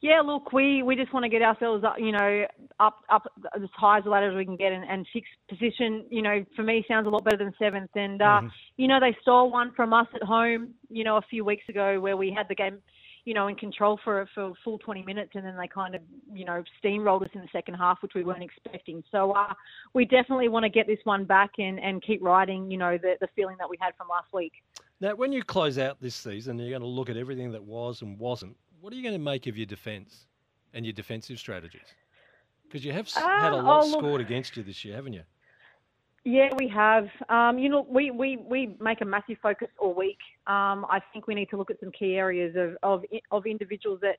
Yeah, look, we, we just want to get ourselves, up, you know, up up as high as the ladder as we can get, and, and sixth position, you know, for me sounds a lot better than seventh. And uh, you know, they stole one from us at home, you know, a few weeks ago where we had the game, you know, in control for for a full 20 minutes, and then they kind of, you know, steamrolled us in the second half, which we weren't expecting. So uh, we definitely want to get this one back and and keep riding, you know, the the feeling that we had from last week. Now, when you close out this season, you're going to look at everything that was and wasn't. What are you going to make of your defence and your defensive strategies? Because you have s- had a lot oh, scored against you this year, haven't you? Yeah, we have. Um, you know, we, we, we make a massive focus all week. Um, I think we need to look at some key areas of, of, of individuals that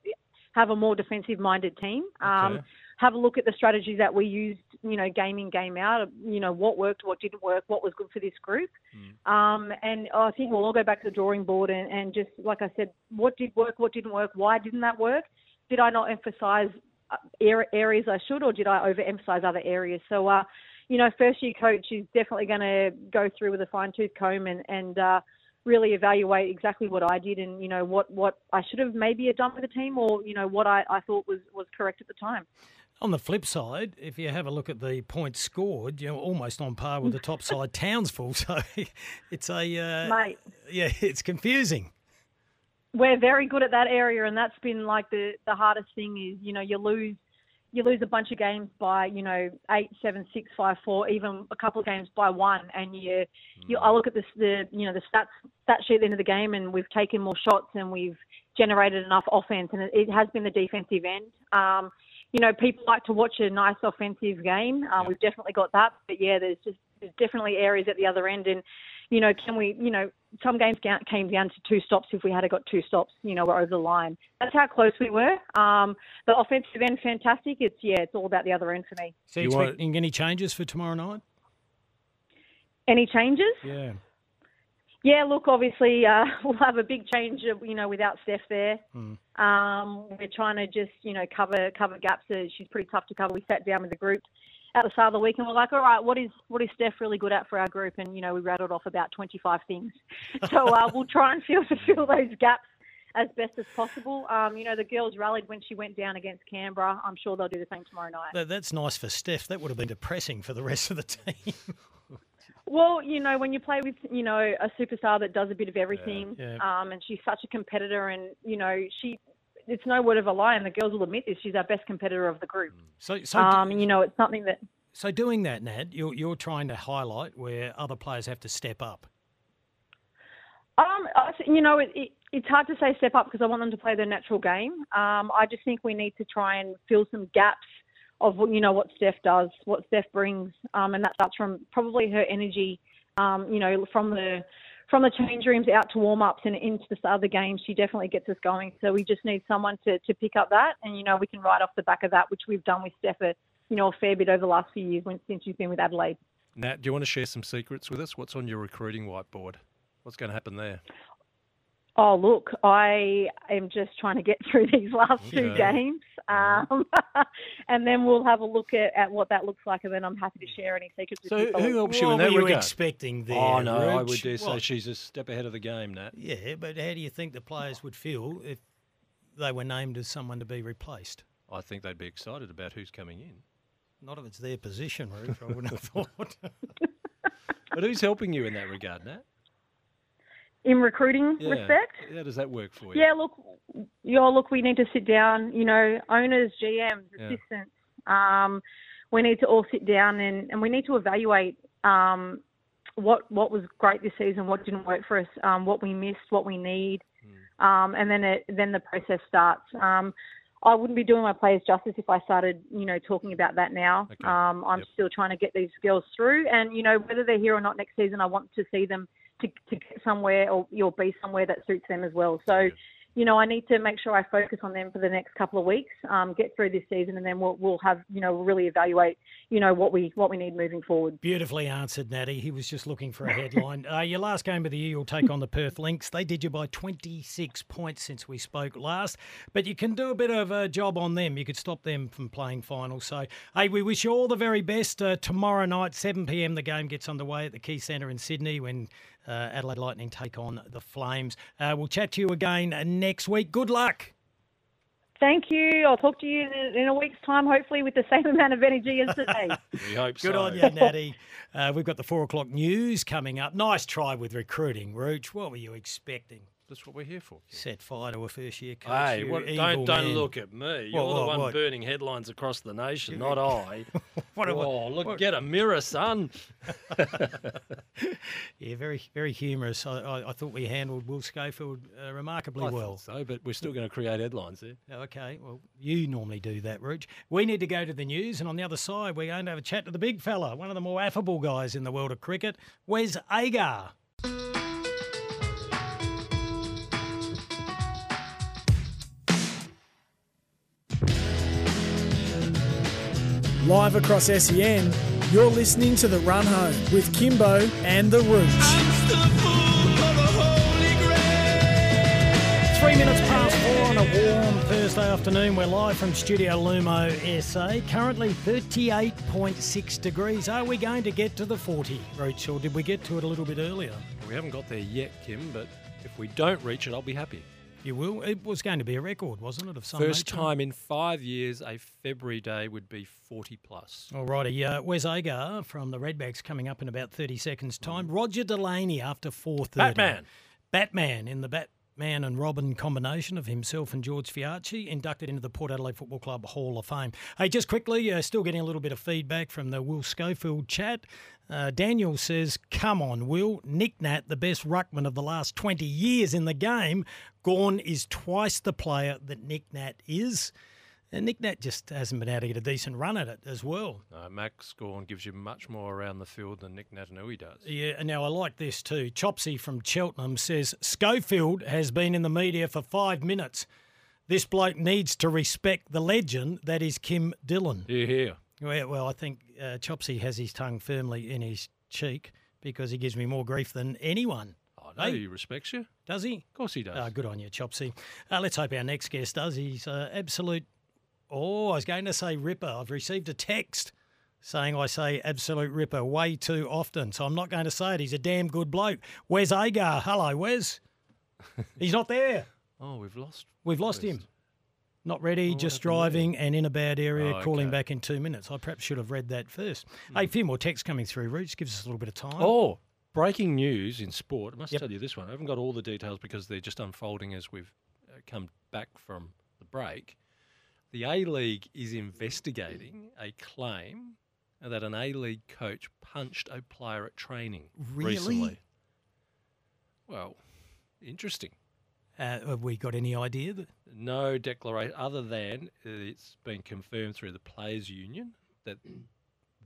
have a more defensive minded team. Um, Okay. Have a look at the strategies that we used, you know, game in, game out. You know, what worked, what didn't work, what was good for this group. Um, and I think we'll all go back to the drawing board and, and just, like I said, what did work, what didn't work, why didn't that work? Did I not emphasise uh, areas I should, or did I overemphasise other areas? So, uh, you know, first year coach is definitely going to go through with a fine tooth comb and, and uh, really evaluate exactly what I did and, you know, what, what I should have maybe done with the team or, you know, what I, I thought was, was correct at the time. On the flip side, if you have a look at the points scored, you're almost on par with the top side Townsville. So it's a uh, Mate. yeah, it's confusing. we're very good at that area, and that's been like the the hardest thing is you know you lose you lose a bunch of games by you know eight, seven, six, five, four, even a couple of games by one, and you you I look at this the you know the stats stat sheet at the end of the game, and we've taken more shots and we've generated enough offense, and it, it has been the defensive end. Um, you know, people like to watch a nice offensive game. Uh, We've definitely got that, but yeah, there's just there's definitely areas at the other end, and you know, can we, you know, some games came down to two stops. If we had got two stops, you know, we're over the line. That's how close we were. Um, the offensive end, fantastic. It's yeah, it's all about the other end for me. So you expecting any changes for tomorrow night? Any changes? Yeah. Yeah, look, obviously uh, we'll have a big change, you know, without Steph there. Hmm. Um, we're trying to just, you know, cover cover gaps. Uh, She's pretty tough to cover. We sat down with the group at the start of the week and we're like, all right, what is what is Steph really good at for our group? And you know, we rattled off about 25 things. So uh, we'll try and fill fill those gaps as best as possible. Um, you know, the girls rallied when she went down against Canberra. I'm sure they'll do the same tomorrow night. That, that's nice for Steph. That would have been depressing for the rest of the team. Well, you know, when you play with, you know, a superstar that does a bit of everything, Yeah. um, and she's such a competitor, and you know, she, it's no word of a lie, and the girls will admit this. She's our best competitor of the group. So, so um, you know, it's something that So doing that, Nat, you're you're trying to highlight where other players have to step up. Um, you know, it, it, it's hard to say step up because I want them to play their natural game. Um, I just think we need to try and fill some gaps of what- you know what Steph does, what Steph brings, um, and that starts from probably her energy. Um, you know, from the from the change rooms out to warm ups and into the start of the game, she definitely gets us going. So we just need someone to, to pick up that, and you know, we can ride off the back of that, which we've done with Steph, a, you know, a fair bit over the last few years when since she's been with Adelaide. Nat, do you want to share some secrets with us? What's on your recruiting whiteboard? What's going to happen there? Oh, look, I am just trying to get through these last two Okay. games. Um, and then we'll have a look at, at what that looks like, and then I'm happy to share any secrets with So people. who helps you What in that were you regard? expecting there, Oh no, I would dare say What? she's a step ahead of the game, Nat. Yeah, but how do you think the players would feel if they were named as someone to be replaced? I think they'd be excited about who's coming in. Not if it's their position, Ruth. I wouldn't have thought. But who's helping you in that regard, Nat? In recruiting Yeah. respect, How does that work for you? yeah, look, yeah, look, we need to sit down. You know, owners, GMs, Yeah. assistants. Um, we need to all sit down and, and we need to evaluate um, what what was great this season, what didn't work for us, um, what we missed, what we need, um, and then it, then the process starts. Um, I wouldn't be doing my players justice if I started, you know, talking about that now. Um, I'm still trying to get these girls through, and you know, whether they're here or not next season, I want to see them to, to get somewhere or you'll be somewhere that suits them as well. So, you know, I need to make sure I focus on them for the next couple of weeks, um, get through this season, and then we'll, we'll have, you know, really evaluate, you know, what we what we need moving forward. Beautifully answered, Natty. He was just looking for a headline. uh, your last game of the year, you'll take on the Perth Lynx. They did you by 26 points since we spoke last, but you can do a bit of a job on them. You could stop them from playing finals. So, hey, we wish you all the very best. Uh, tomorrow night, 7 p.m., the game gets underway at the Quay Centre in Sydney when Adelaide Lightning take on the Flames. Uh, we'll chat to you again uh, next week. Good luck. Thank you. I'll talk to you in, in a week's time, hopefully with the same amount of energy as today. We hope Good so. Good on you, Natty. Uh, we've got the four o'clock news coming up. Nice try with recruiting, Rooch. What were you expecting? That's what we're here for. Set fire to a first year coach. Hey, what, evil don't don't man. look at me. You're the what, one what? burning headlines across the nation, not I. What- what- oh, look, what- get a mirror, son. Yeah, very very humorous. I, I, I thought we handled Will Schofield uh, remarkably I well. thought so, but we're still going to create headlines there. Okay, well, you normally do that, Rooch. We need to go to the news, and on the other side, we're going to have a chat to the big fella, one of the more affable guys in the world of cricket, Wes Agar. Live across SEN, you're listening to The Run Home with Kimbo and The Rooch. Three minutes past four on a warm Thursday afternoon. We're live from Studio Lumo SA. Currently 38.6 degrees. Are we going to get to the 40, Rooch, or did we get to it a little bit earlier? We haven't got there yet, Kim, but if we don't reach it, I'll be happy. You will. It was going to be a record, wasn't it? Of some First nature? time in five years, a February day would be 40 plus. Alrighty, uh, Wes Agar from the Redbacks coming up in about 30 seconds' time. Roger Delaney after 4.30. Batman. Batman in the Batman and Robin combination of himself and George Fiacchi, inducted into the Port Adelaide Football Club Hall of Fame. Hey, just quickly, uh, still getting a little bit of feedback from the Will Schofield chat. Uh, Daniel says, Come on, Will. Nick Nat, the best ruckman of the last 20 years in the game. Gawn is twice the player that Nick Nat is. And Nick Nat just hasn't been able to get a decent run at it as well. Uh, Max Gawn gives you much more around the field than Nick Naitanui does. Yeah, and now I like this too. Chopsy from Cheltenham says Schofield has been in the media for five minutes. This bloke needs to respect the legend that is Kim Dillon. Here, here. Well, well I think uh, Chopsy has his tongue firmly in his cheek because he gives me more grief than anyone. Oh, no, Hey. he respects you. Does he? Of course he does. Uh, good on you, Chopsy. Uh, let's hope our next guest does. He's uh, absolute. Oh, I was going to say Ripper. I've received a text saying I say absolute Ripper way too often, so I'm not going to say it. He's a damn good bloke. Wes Agar. Hello, Wes. He's not there. Oh, we've lost. We've lost him. Not ready, what just happened there? driving and in a bad area, Oh, calling okay. back in two minutes. I perhaps should have read that first. Hey, a few more texts coming through, Rooch. Gives us a little bit of time. Oh, breaking news in sport. I must Yep. tell you this one. I haven't got all the details because they're just unfolding as we've uh, come back from the break. The A League is investigating a claim that an A League coach punched a player at training Really? recently. Well, interesting. Uh, have we got any idea? That, No declaration other than it's been confirmed through the players' union that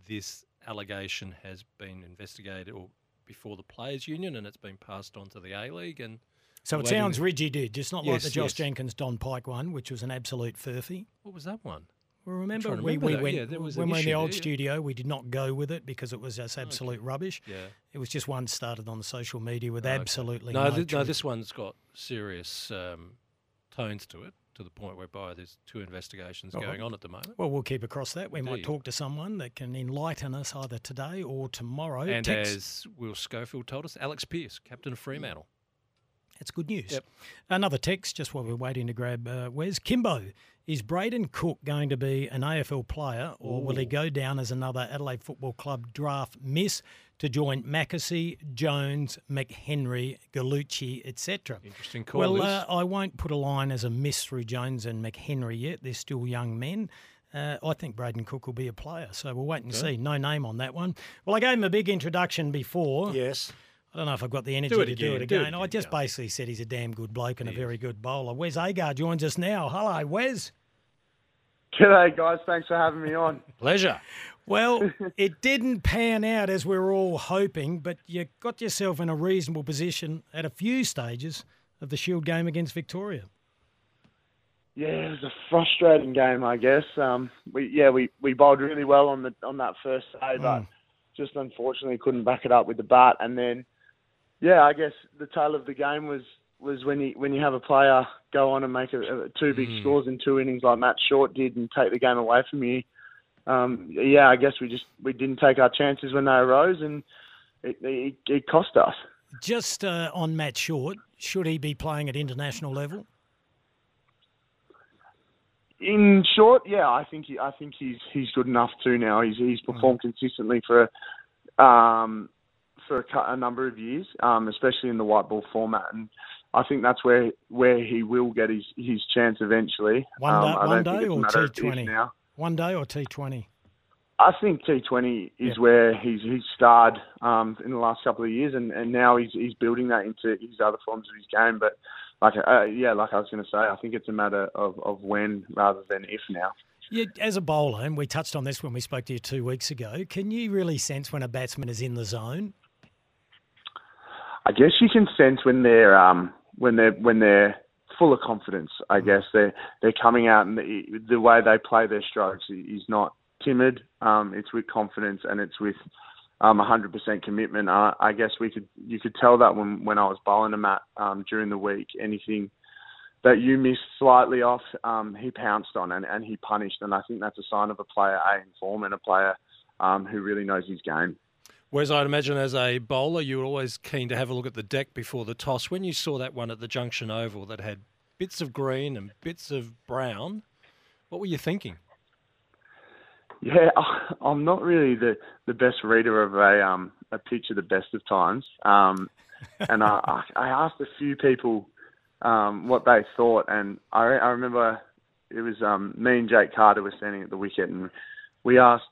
this allegation has been investigated or before the players' union and it's been passed on to the A League and so it sounds rigid, just not like Yes, the Josh yes. Jenkins Don Pyke one, which was an absolute furphy. What was that one? Well, remember, trying to we, remember we that. went Yeah, there was when we were in the issue old there, yeah. studio. We did not go with it because it was just absolute rubbish. Yeah. It was just one started on the social media with absolutely no. no. th- no, truth. this one's got serious um, tones to it, to the point whereby there's two investigations going on at the moment. Well, we'll keep across that. We might Indeed. talk to someone that can enlighten us either today or tomorrow. and Text- as Will Schofield told us, Alex Pearce, captain of Fremantle. That's good news. Yep. Another text, just while we're waiting to grab uh, Wes. Kimbo, is Brayden Cook going to be an AFL player or will he go down as another Adelaide Football Club draft miss to join Mackesy, Jones, McHenry, Gallucci, etc.? Interesting call. Well, uh, I won't put a line as a miss through Jones and McHenry yet. They're still young men. Uh, I think Brayden Cook will be a player, so we'll wait and Okay. see. No name on that one. Well, I gave him a big introduction before. Yes. I don't know if I've got the energy Do it to do again, it do it again. I just go. basically said he's a damn good bloke and a He very good bowler. Wes Agar joins us now. Hello, Wes. G'day, guys. Thanks for having me on. Pleasure. Well, it didn't pan out as we were all hoping, but you got yourself in a reasonable position at a few stages of the Shield game against Victoria. Yeah, it was a frustrating game, I guess. Um, we yeah we, we bowled really well on the on that first day, but just unfortunately couldn't back it up with the bat. And then, yeah, I guess the tail of the game was was when you when you have a player go on and make a, a, two big scores in two innings like Matt Short did and take the game away from you. Um, yeah, I guess we just we didn't take our chances when they arose, and it it, it cost us. Just uh, on Matt Short, should he be playing at international level? In short, yeah, I think he, I think he's he's good enough too now. He's he's performed consistently for um, for a, a number of years, um, especially in the white ball format, and I think that's where where he will get his, his chance eventually. One Um, day, don't one day or T twenty now. One day or T Twenty? I think T20 is where he's he's starred um, in the last couple of years, and, and now he's he's building that into his other forms of his game. But like uh, yeah, like I was going to say, I think it's a matter of, of when rather than if now. Yeah, as a bowler, and we touched on this when we spoke to you two weeks ago. Can you really sense when a batsman is in the zone? I guess you can sense when they're um, when they're when they're full of confidence. I guess they're they're coming out and the, the way they play their strokes is not timid. Um, it's with confidence and it's with um, 100% commitment. Uh, I guess we could you could tell that when when I was bowling him at um, during the week. Anything that you missed slightly off, um, he pounced on and, and he punished. And I think that's a sign of a player A in form and a player um, who really knows his game. Whereas I'd imagine as a bowler, you were always keen to have a look at the deck before the toss. When you saw that one at the Junction Oval that had bits of green and bits of brown, what were you thinking? Yeah, I'm not really the, the best reader of a um a picture the best of times. Um, and I I I asked a few people um what they thought, and I I remember it was um me and Jake Carter were standing at the wicket, and we asked.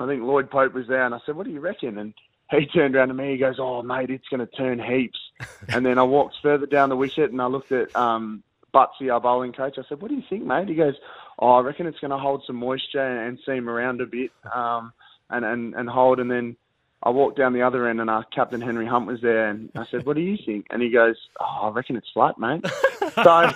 I think Lloyd Pope was there, and I said, "What do you reckon?" And he turned around to me. He goes, "Oh, mate, it's going to turn heaps." and then I walked further down the wicket, and I looked at um, Butsy, our bowling coach. I said, "What do you think, mate?" He goes, "Oh, I reckon it's going to hold some moisture and, and seam around a bit, um, and, and and hold." And then I walked down the other end, and our captain Henry Hunt was there, and I said, "What do you think?" And he goes, "Oh, I reckon it's flat, mate." so.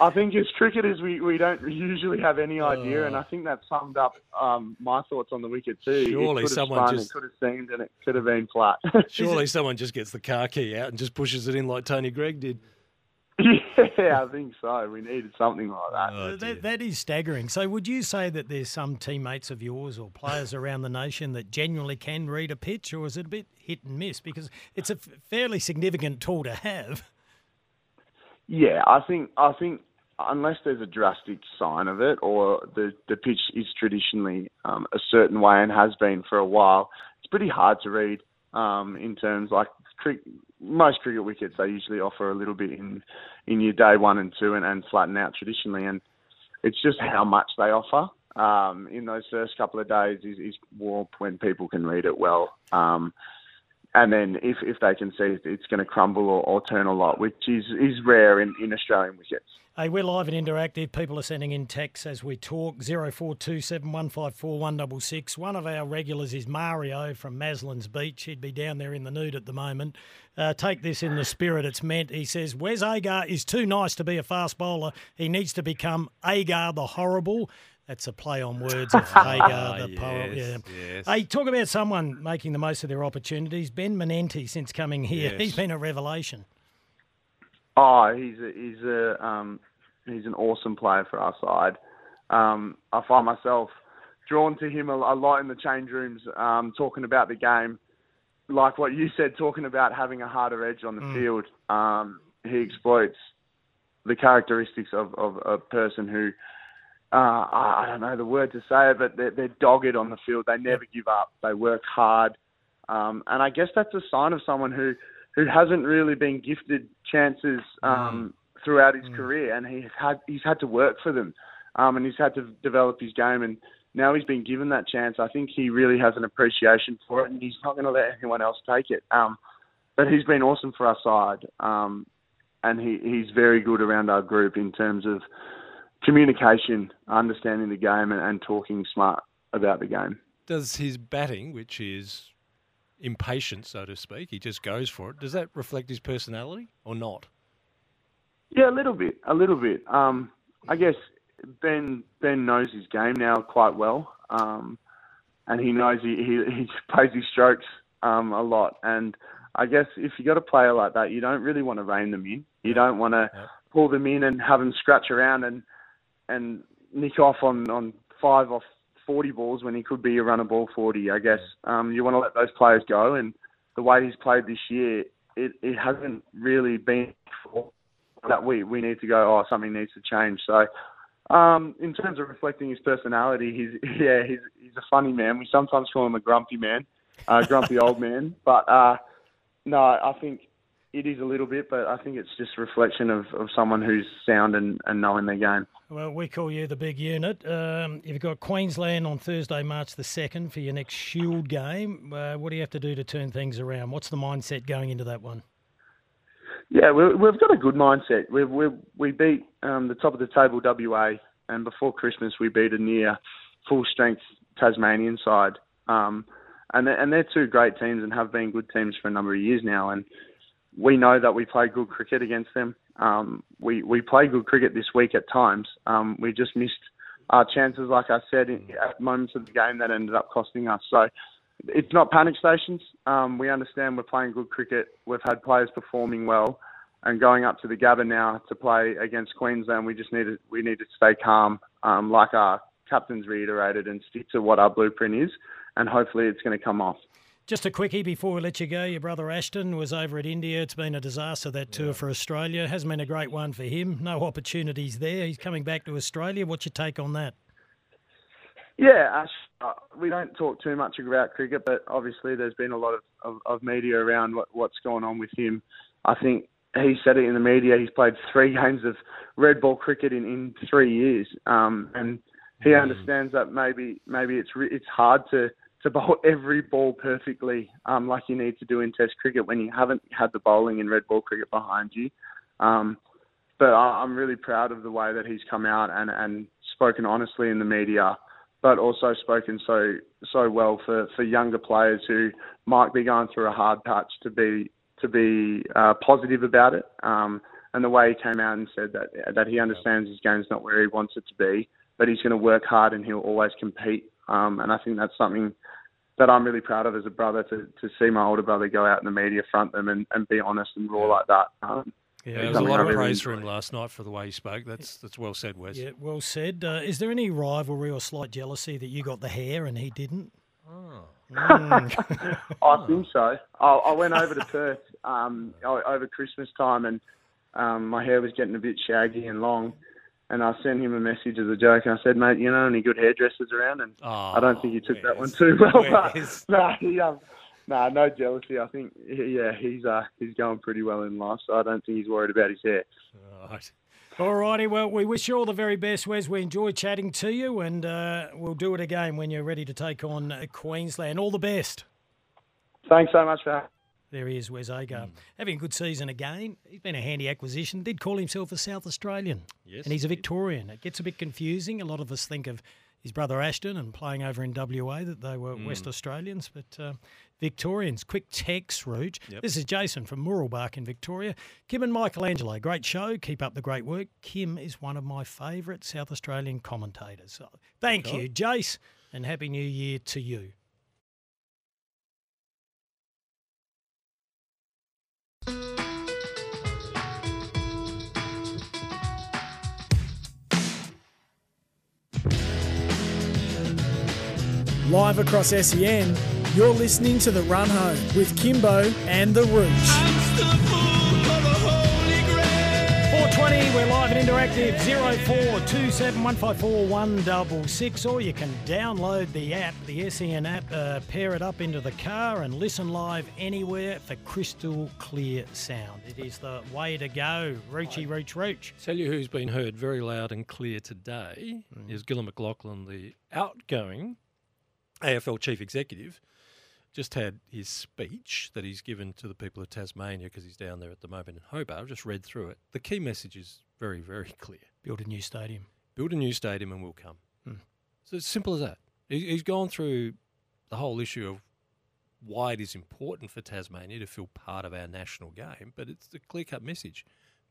I think as cricketers, we, we don't usually have any idea, and I think that summed up um, my thoughts on the wicket too. Surely it someone spun, just- it could have seamed, and it could have been flat. Surely someone just gets the car key out and just pushes it in like Tony Greig did. yeah, I think so. We needed something like that. Oh, that, that is staggering. So, would you say that there's some teammates of yours or players around the nation that genuinely can read a pitch, or is it a bit hit and miss? Because it's a f- fairly significant tool to have. Yeah, I think I think unless there's a drastic sign of it, or the the pitch is traditionally um, a certain way and has been for a while, it's pretty hard to read. Um, in terms like most cricket wickets, they usually offer a little bit in in your day one and two, and, and flatten out traditionally, and it's just how much they offer. Um, in those first couple of days is, is warp when people can read it well. Um, and then if, if they can see it, it's going to crumble or, or turn a lot, which is, is rare in, in Australian wickets. Hey, we're live and interactive. People are sending in texts as we talk. 0427 154 166. One of our regulars is Mario from Maslin's Beach. He'd be down there in the nude at the moment. Uh, take this in the spirit it's meant. He says, Wes Agar is too nice to be a fast bowler. He needs to become Agar the Horrible. That's a play on words of Hagar, the poet. Yeah. yes. Hey, talk about someone making the most of their opportunities. Ben Manenti, since coming here, Yes. he's been a revelation. Oh, he's a, he's a um, he's an awesome player for our side. Um, I find myself drawn to him a, a lot in the change rooms, um, talking about the game, like what you said, talking about having a harder edge on the field. Um, he exploits the characteristics of, of a person who, uh, I don't know the word to say it, but they're, they're dogged on the field. They never give up. They work hard, um, and I guess that's a sign of someone who who hasn't really been gifted chances um, throughout his career, and he's had he's had to work for them, um, and he's had to develop his game, and now he's been given that chance. I think he really has an appreciation for it, and he's not going to let anyone else take it. Um, but he's been awesome for our side, um, and he, he's very good around our group in terms of communication, understanding the game, and, and talking smart about the game. Does his batting, which is impatient, so to speak, he just goes for it, does that reflect his personality or not? Yeah, a little bit, a little bit. Um, I guess Ben Ben knows his game now quite well, um, and he knows he, he he plays his strokes um, a lot. And I guess if you got a player like that, you don't really want to rein them in. You don't want to pull them in and have them scratch around and and nick off on on five off forty balls when he could be a runner ball forty. I guess um, you want to let those players go. And the way he's played this year, it it hasn't really been that we we need to go. Oh, something needs to change. So. Um, in terms of reflecting his personality, he's yeah, he's he's a funny man. We sometimes call him a grumpy man, uh, grumpy old man. But uh, no, I think it is a little bit, but I think it's just a reflection of, of someone who's sound and, and knowing their game. Well, we call you the big unit. Um, you've got Queensland on Thursday, March the 2nd for your next Shield game. Uh, what do you have to do to turn things around? What's the mindset going into that one? Yeah, we, we've got a good mindset. We we we beat um, the top of the table WA, and before Christmas we beat a near full strength Tasmanian side. Um, and they're, and they're two great teams and have been good teams for a number of years now. And we know that we play good cricket against them. Um, we we play good cricket this week at times. Um, we just missed our chances, like I said, at moments of the game that ended up costing us. So it's not panic stations. Um, we understand we're playing good cricket. We've had players performing well, and going up to the Gabba now to play against Queensland, we just need to we need to stay calm, um, like our captains reiterated, and stick to what our blueprint is, and hopefully it's going to come off. Just a quickie before we let you go. Your brother Ashton was over at India. It's been a disaster, that tour for Australia. Hasn't been a great one for him. No opportunities there. He's coming back to Australia. What's your take on that? Yeah, Ash, uh, we don't talk too much about cricket, but obviously there's been a lot of, of, of media around what, what's going on with him. I think he said it in the media. He's played three games of red ball cricket in, in three years, um, and he Mm. understands that maybe maybe it's re- it's hard to to bowl every ball perfectly um, like you need to do in Test cricket when you haven't had the bowling in red ball cricket behind you. Um, but I, I'm really proud of the way that he's come out and, and spoken honestly in the media, but also spoken so so well for, for younger players who might be going through a hard patch to be to be uh, positive about it. Um, and the way he came out and said that that he understands his game's not where he wants it to be, but he's going to work hard and he'll always compete. Um, and I think that's something that I'm really proud of as a brother to, to see my older brother go out in the media, front them, and, and be honest and raw like that. Um, Yeah, there was a lot of praise for him last night for the way he spoke. That's that's well said, Wes. Yeah, well said. Uh, is there any rivalry or slight jealousy that you got the hair and he didn't? Mm. I think so. I, I went over to Perth um, over Christmas time, and um, my hair was getting a bit shaggy and long. And I sent him a message as a joke, and I said, "Mate, you know any good hairdressers around?" And I don't think he took that one too well. But no, he, um, no, no jealousy. I think, yeah, he's uh, he's going pretty well in life, so I don't think he's worried about his hair. Right. All righty. Well, we wish you all the very best, Wes. We enjoy chatting to you, and uh, we'll do it again when you're ready to take on Queensland. All the best. Thanks so much for There he is, Wes Agar. Having a good season again. He's been a handy acquisition. Did call himself a South Australian. Yes, And he's a Victorian. It gets a bit confusing. A lot of us think of his brother Ashton and playing over in WA that they were Mm. West Australians, but uh, Victorians. Quick text, Rooch. Yep. This is Jason from Mooroolbark in Victoria. Kim and Michelangelo, great show. Keep up the great work. Kim is one of my favourite South Australian commentators. So thank Cool. you, Jace, and Happy New Year to you. Live across SEN, you're listening to The Run Home with Kimbo and The Rooch. 420, we're live and interactive. 0427154166, or you can download the app, the SEN app, uh, pair it up into the car and listen live anywhere for crystal clear sound. It is the way to go. Roochy, Rooch, Rooch. Tell you who's been heard very loud and clear today is Gillon McLachlan, the outgoing AFL chief executive. Just had his speech that he's given to the people of Tasmania because he's down there at the moment in Hobart. I've just read through it. The key message is very, very clear. Build a new stadium. Build a new stadium and we'll come. Hmm. So it's simple as that. He- He's gone through the whole issue of why it is important for Tasmania to feel part of our national game, but it's the clear cut message.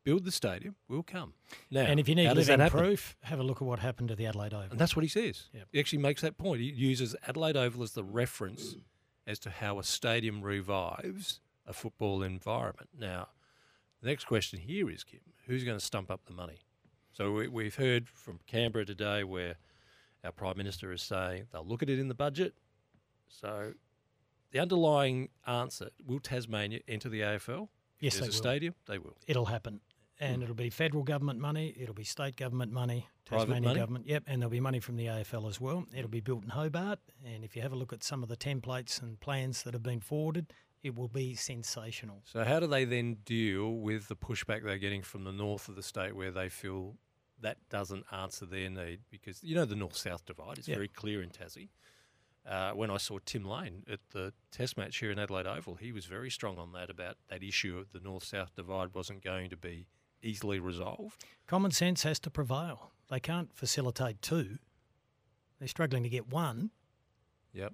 Build the stadium, we'll come. Now, and if you need how living proof, have a look at what happened to the Adelaide Oval. And that's what he says. Yep. He actually makes that point. He uses Adelaide Oval as the reference as to how a stadium revives a football environment. Now, the next question here is, Kim, who's going to stump up the money? So we, we've heard from Canberra today where our Prime Minister is saying they'll look at it in the budget. So the underlying answer, will Tasmania enter the AFL? Yes, There's they a will. stadium? They will. It'll happen. And it'll be federal government money, it'll be state government money, Private Tasmania money? government. Yep, and there'll be money from the AFL as well. It'll be built in Hobart. And if you have a look at some of the templates and plans that have been forwarded, it will be sensational. So how do they then deal with the pushback they're getting from the north of the state where they feel that doesn't answer their need? Because you know the north-south divide is Yeah. very clear in Tassie. Uh, when I saw Tim Lane at the Test match here in Adelaide Oval, he was very strong on that about that issue of the north-south divide wasn't going to be easily resolved. Common sense has to prevail. They can't facilitate two. They're struggling to get one. Yep,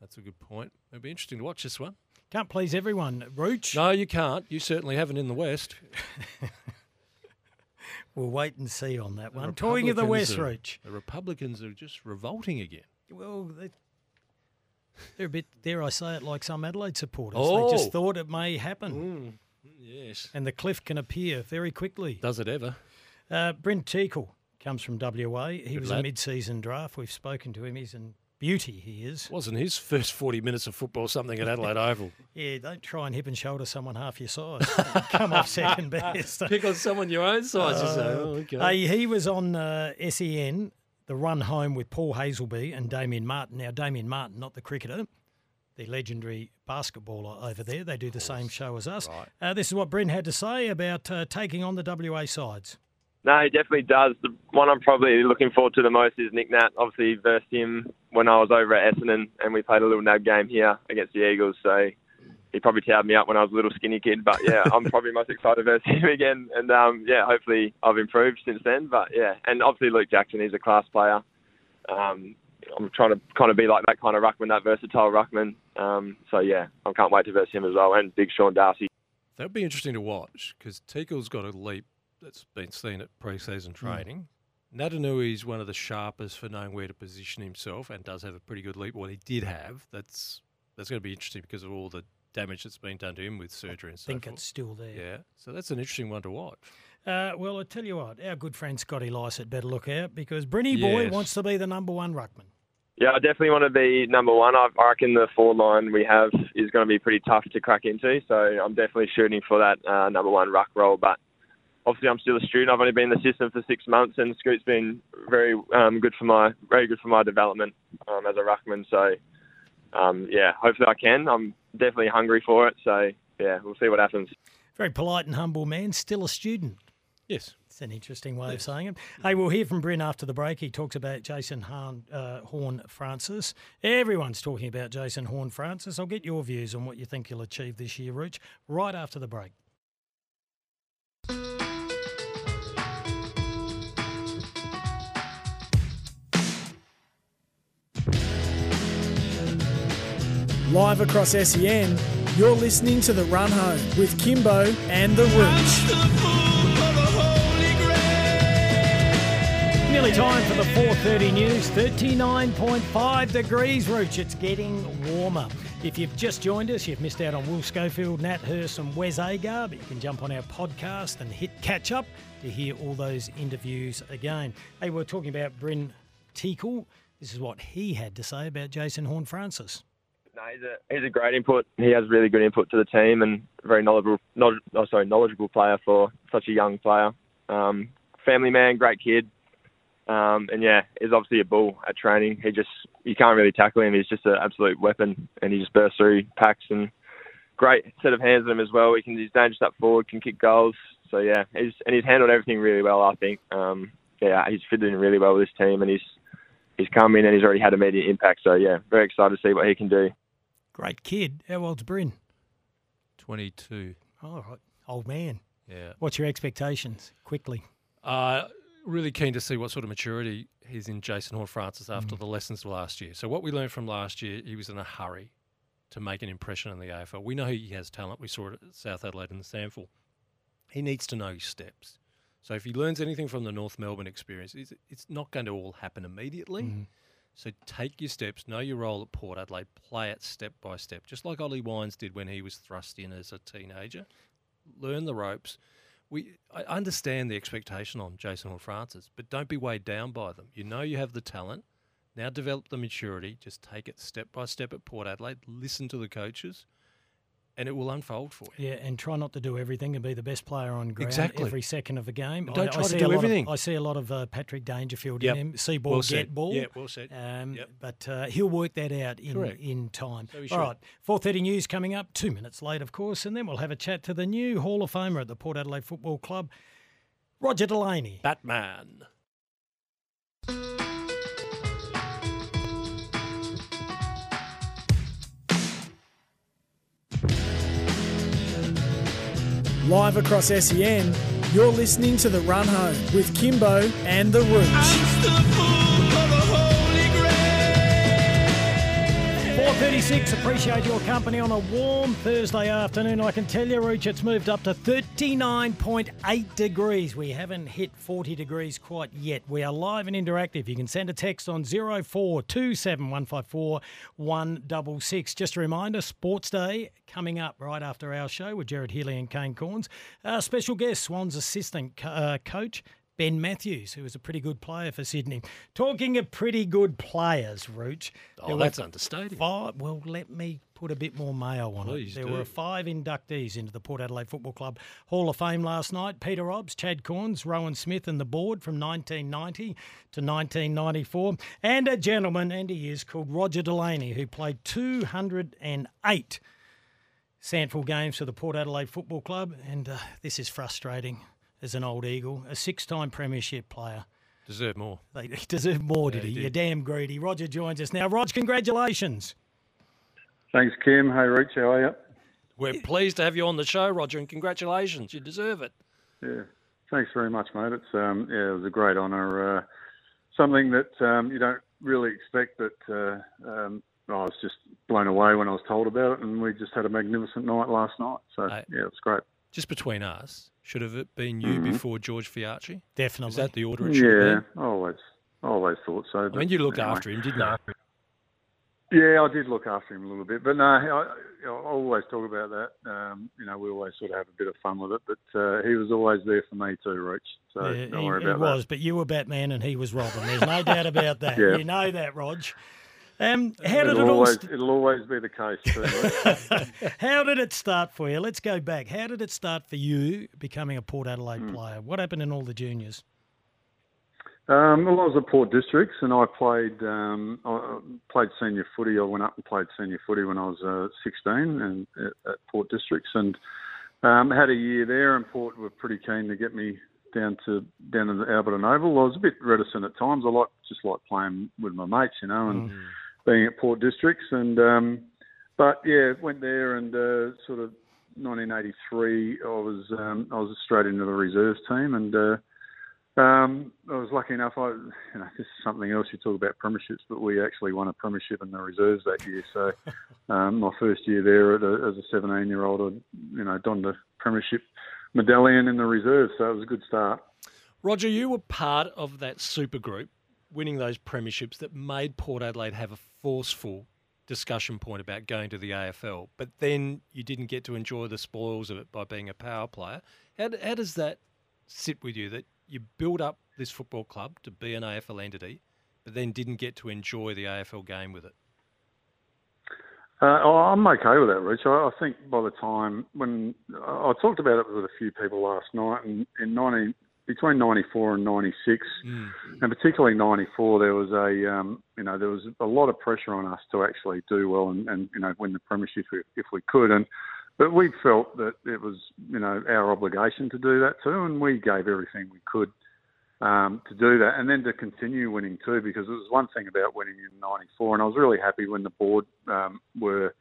that's a good point. It'll be interesting to watch this one. Can't please everyone. Rooch, No, you can't. You certainly haven't in the West. we'll wait and see on that The one. Talking of the West, are- Rooch. The Republicans are just revolting again. Well, they, they're a bit, dare I say it, like some Adelaide supporters. Oh. They just oh. thought it may happen. Mm. Yes. And the cliff can appear very quickly. Does it ever? Uh, Brent Teakle comes from WA. He Good was lad. a mid-season draft. We've spoken to him. He's in beauty. He is. Wasn't his first 40 minutes of football something at Adelaide Oval? Yeah, don't try and hip and shoulder someone half your size. Come off second best. Pick on someone your own size, you. Uh, Oh, okay. Hey, he was on uh, SEN, the run home with Paul Hasleby and Damian Martin. Now, Damian Martin, not the cricketer, the legendary basketballer over there. They do the same show as us. Uh, this is what Bryn had to say about uh, taking on the WA sides. No, he definitely does. The one I'm probably looking forward to the most is Nick Nat. Obviously, versed him when I was over at Essendon, and we played a little nab game here against the Eagles. So he probably towed me up when I was a little skinny kid. But yeah, I'm probably most excited versus him again. And um, yeah, hopefully I've improved since then. But yeah, and obviously Luke Jackson, he's a class player. Um, I'm trying to kind of be like that kind of ruckman, that versatile ruckman. Um, so yeah, I can't wait to verse him as well. And big Sean Darcy. That would be interesting to watch because Teakle's got a leap that's been seen at pre-season training. Naitanui's one of the sharpest for knowing where to position himself and does have a pretty good leap. What he did have, that's that's going to be interesting because of all the damage that's been done to him with surgery and so think forth. it's still there. Yeah, so that's an interesting one to watch. Uh, well, I tell you what, our good friend Scotty Lycett better look out because Brinny Boy wants to be the number one ruckman. Yeah, I definitely want to be number one. I I reckon the four line we have is going to be pretty tough to crack into, so I'm definitely shooting for that uh, number one ruck role. But obviously, I'm still a student. I've only been in the system for six months, and Scoot's been very um, good for my very good for my development um, as a ruckman. So um, yeah, hopefully I can. I'm definitely hungry for it. So yeah, we'll see what happens. Very polite and humble man, still a student. Yes. It's an interesting way of saying it. Hey, we'll hear from Bryn after the break. He talks about Jason Horne, uh, Horne-Francis. Everyone's talking about Jason Horne-Francis. I'll get your views on what you think he'll achieve this year, Rooch, right after the break. Live across SEN, you're listening to The Run Home with Kimbo and The Rooch. Nearly time for the 4.30 news. 39.5 degrees, Rooch. It's getting warmer. If you've just joined us, you've missed out on Will Schofield, Nat Hurst and Wes Agar, but you can jump on our podcast and hit catch up to hear all those interviews again. Hey, we're talking about Bryn Teakle. This is what he had to say about Jason Horne-Francis. No, he's a he's a great input. He has really good input to the team and very knowledgeable, knowledge, oh, sorry, knowledgeable player for such a young player. Um, family man, great kid, um, and yeah, he's obviously a bull at training. He just you can't really tackle him. He's just an absolute weapon, and he just bursts through packs and great set of hands on him as well. He can he's dangerous up forward, can kick goals. So yeah, he's and he's handled everything really well. I think. Um, yeah, he's fitted in really well with this team, and he's he's come in and he's already had immediate impact. So yeah, very excited to see what he can do. Great kid. How old's Bryn? 22. All right. Old man. Yeah. What's your expectations? Quickly. Uh, really keen to see what sort of maturity he's in Jason Horne-Francis after mm. the lessons of last year. So what we learned from last year, he was in a hurry to make an impression in the AFL. We know he has talent. We saw it at South Adelaide and the SANFL. He needs to know his steps. So if he learns anything from the North Melbourne experience, it's, it's not going to all happen immediately. Mm-hmm. So take your steps, know your role at Port Adelaide, play it step by step, just like Ollie Wines did when he was thrust in as a teenager. Learn the ropes. We I understand the expectation on Jason Horne-Francis, but don't be weighed down by them. You know you have the talent. Now develop the maturity. Just take it step by step at Port Adelaide. Listen to the coaches. And it will unfold for you. Yeah, and try not to do everything and be the best player on ground Exactly. every second of the game. Don't I, try I to see do a lot everything. Of, I see a lot of uh, Patrick Dangerfield Yep. in him. See ball, Well get ball. Yeah, well said. Um, Yep. But uh, he'll work that out in, Correct. in time. So All should. right, 4.30 news coming up, two minutes late, of course, and then we'll have a chat to the new Hall of Famer at the Port Adelaide Football Club, Roger Delaney. Batman. Live across SEN, you're listening to The Run Home with Kimbo and The Rooch. 4.36, appreciate your company on a warm Thursday afternoon. I can tell you, Rooch, it's moved up to 39.8 degrees. We haven't hit 40 degrees quite yet. We are live and interactive. You can send a text on 0427154166. Just a reminder, Sports Day coming up right after our show with Jared Healy and Kane Cornes. Our special guest, Swans assistant uh, coach, Ben Matthews, who is a pretty good player for Sydney. Talking of pretty good players, Rooch. Oh, that's understated. Five, well, let me put a bit more mayo on Please it. There do. were five inductees into the Port Adelaide Football Club Hall of Fame last night. Peter Obst, Chad Cornes, Rowan Smith and the board from 1990 to 1994. And a gentleman, and he is, called Roger Delaney, who played 208 SANFL games for the Port Adelaide Football Club. And uh, this is frustrating as an old Eagle, a six-time premiership player. Deserve more. They he deserved more, did Yeah, he? he You're damn greedy. Roger joins us now. Rog, congratulations. Thanks, Kim. Hey, Rich, how are you? We're pleased to have you on the show, Roger, and congratulations. You deserve it. Yeah, thanks very much, mate. It's um, yeah, it was a great honour. Uh, something that um, you don't really expect, but uh, um, I was just blown away when I was told about it, and we just had a magnificent night last night. So yeah, it's great. Just between us, should have it been you Mhm. before George Fiacchi? Definitely. Is that the order it should have Yeah, been? I always, always thought so. I mean, you looked anyway. after him, didn't you? Yeah, I did look after him a little bit, but no, I, I always talk about that. Um, you know, we always sort of have a bit of fun with it, but uh, he was always there for me too, Rich. So Yeah, don't he, worry he about was, but you were Batman and he was Robin. There's no doubt about that. Yeah. You know that, Rog. Um, how did it'll it all? St- it'll always be the case. How did it start for you? Let's go back. How did it start for you becoming a Port Adelaide Hmm. player? What happened in all the juniors? Um, well, I was at Port Districts, and I played um, I played senior footy. I went up and played senior footy when I was uh, 16, and at, at Port Districts, and um, had a year there. And Port were pretty keen to get me down to down to the Alberton Oval. I was a bit reticent at times. I like just like playing with my mates, you know, and being at Port Districts, and um, but yeah, went there and uh, sort of 1983. I was um, I was straight into the reserves team, and uh, um, I was lucky enough. I, you know, this is something else. You talk about premierships, but we actually won a premiership in the reserves that year. So, um, my first year there at a, as a 17 year old, I, you know, donned a premiership medallion in the reserves. So it was a good start. Roger, you were part of that super group winning those premierships that made Port Adelaide have a forceful discussion point about going to the AFL, but then you didn't get to enjoy the spoils of it by being a power player. How, how does that sit with you that you build up this football club to be an AFL entity, but then didn't get to enjoy the AFL game with it? Uh, oh, I'm okay with that, Rich. I, think by the time when I talked about it with a few people last night, and in 90 between 94 and 96, and particularly 94, there was a um, you know there was a lot of pressure on us to actually do well and, and you know win the premiership if, if we could, and but we felt that it was you know our obligation to do that too, and we gave everything we could um, to do that, and then to continue winning too, because it was one thing about winning in '94, and I was really happy when the board um, were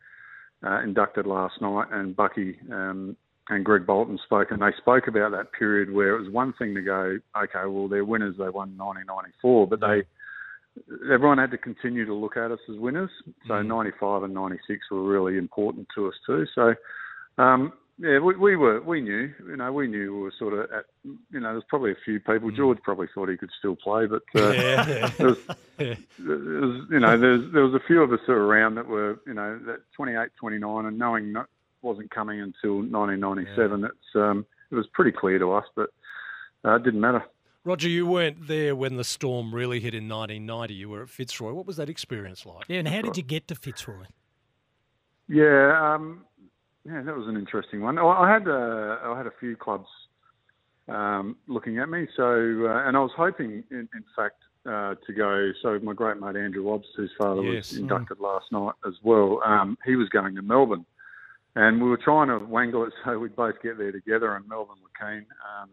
uh, inducted last night, and Bucky um, and Greg Boulton spoke, and they spoke about that period where it was one thing to go, okay, well they're winners, they won 1994, but they everyone had to continue to look at us as winners. So 95 and 96 were really important to us too. So um, yeah, we, we were we knew you know we knew we were sort of at you know there's probably a few people. George probably thought he could still play, but uh, Yeah, there was, there was, you know there's there was a few of us around that were you know that 28, 29, and knowing that wasn't coming until 1997. It's um, it was pretty clear to us, but uh, it didn't matter. Roger, you weren't there when the storm really hit in 1990. You were at Fitzroy. What was that experience like? Yeah, and how did you get to Fitzroy? Yeah, um, yeah, that was an interesting one. I I had uh, I had a few clubs um, looking at me, so uh, and I was hoping, in, in fact, uh, to go. So my great mate Andrew Obst, whose father Yes. was inducted last night as well, um, he was going to Melbourne, and we were trying to wangle it so we'd both get there together. And Melbourne were keen. Um,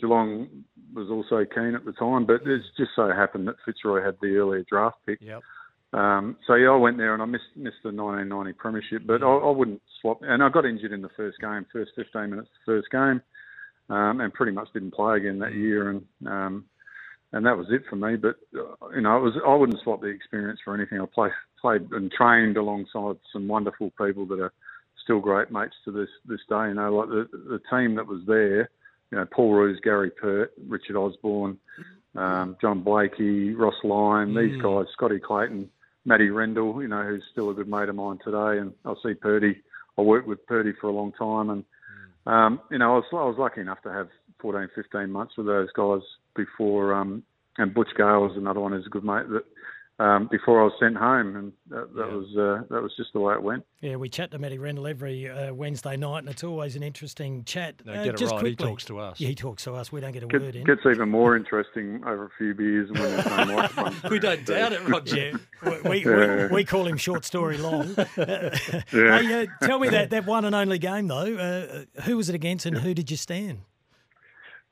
Geelong was also keen at the time, but it just so happened that Fitzroy had the earlier draft pick. Yep. Um, so yeah, I went there and I missed missed the 1990 premiership, but I, I wouldn't swap. And I got injured in the first game, first 15 minutes, of the first game, um, and pretty much didn't play again that year. And um, and that was it for me. But uh, you know, it was I wouldn't swap the experience for anything. I play, played and trained alongside some wonderful people that are still great mates to this this day. You know, like the the team that was there. You know, Paul Roos, Gary Pert, Richard Osborne, um, John Blakey, Ross Lyon, these Mm. guys, Scotty Clayton, Matty Rendell, you know, who's still a good mate of mine today, and I see Purdy. I worked with Purdy for a long time, and um, you know, I was I was lucky enough to have 14, 15 months with those guys before. Um, and Butch Gale was another one who's a good mate that um, before I was sent home, and that, that was uh, that was just the way it went. Yeah, we chat to Matty Rendell every uh, Wednesday night, and it's always an interesting chat. No, Uh, get it just right. He quickly- talks to us. Yeah, he talks to us. We don't get a Get, word in. gets even more interesting over a few beers and when there's no microphone. We don't doubt it, Roger. Yeah, we, we, Yeah. we, we call him short story long. Yeah. Hey, uh, tell me that, that one and only game, though. Uh, who was it against and who did you stand?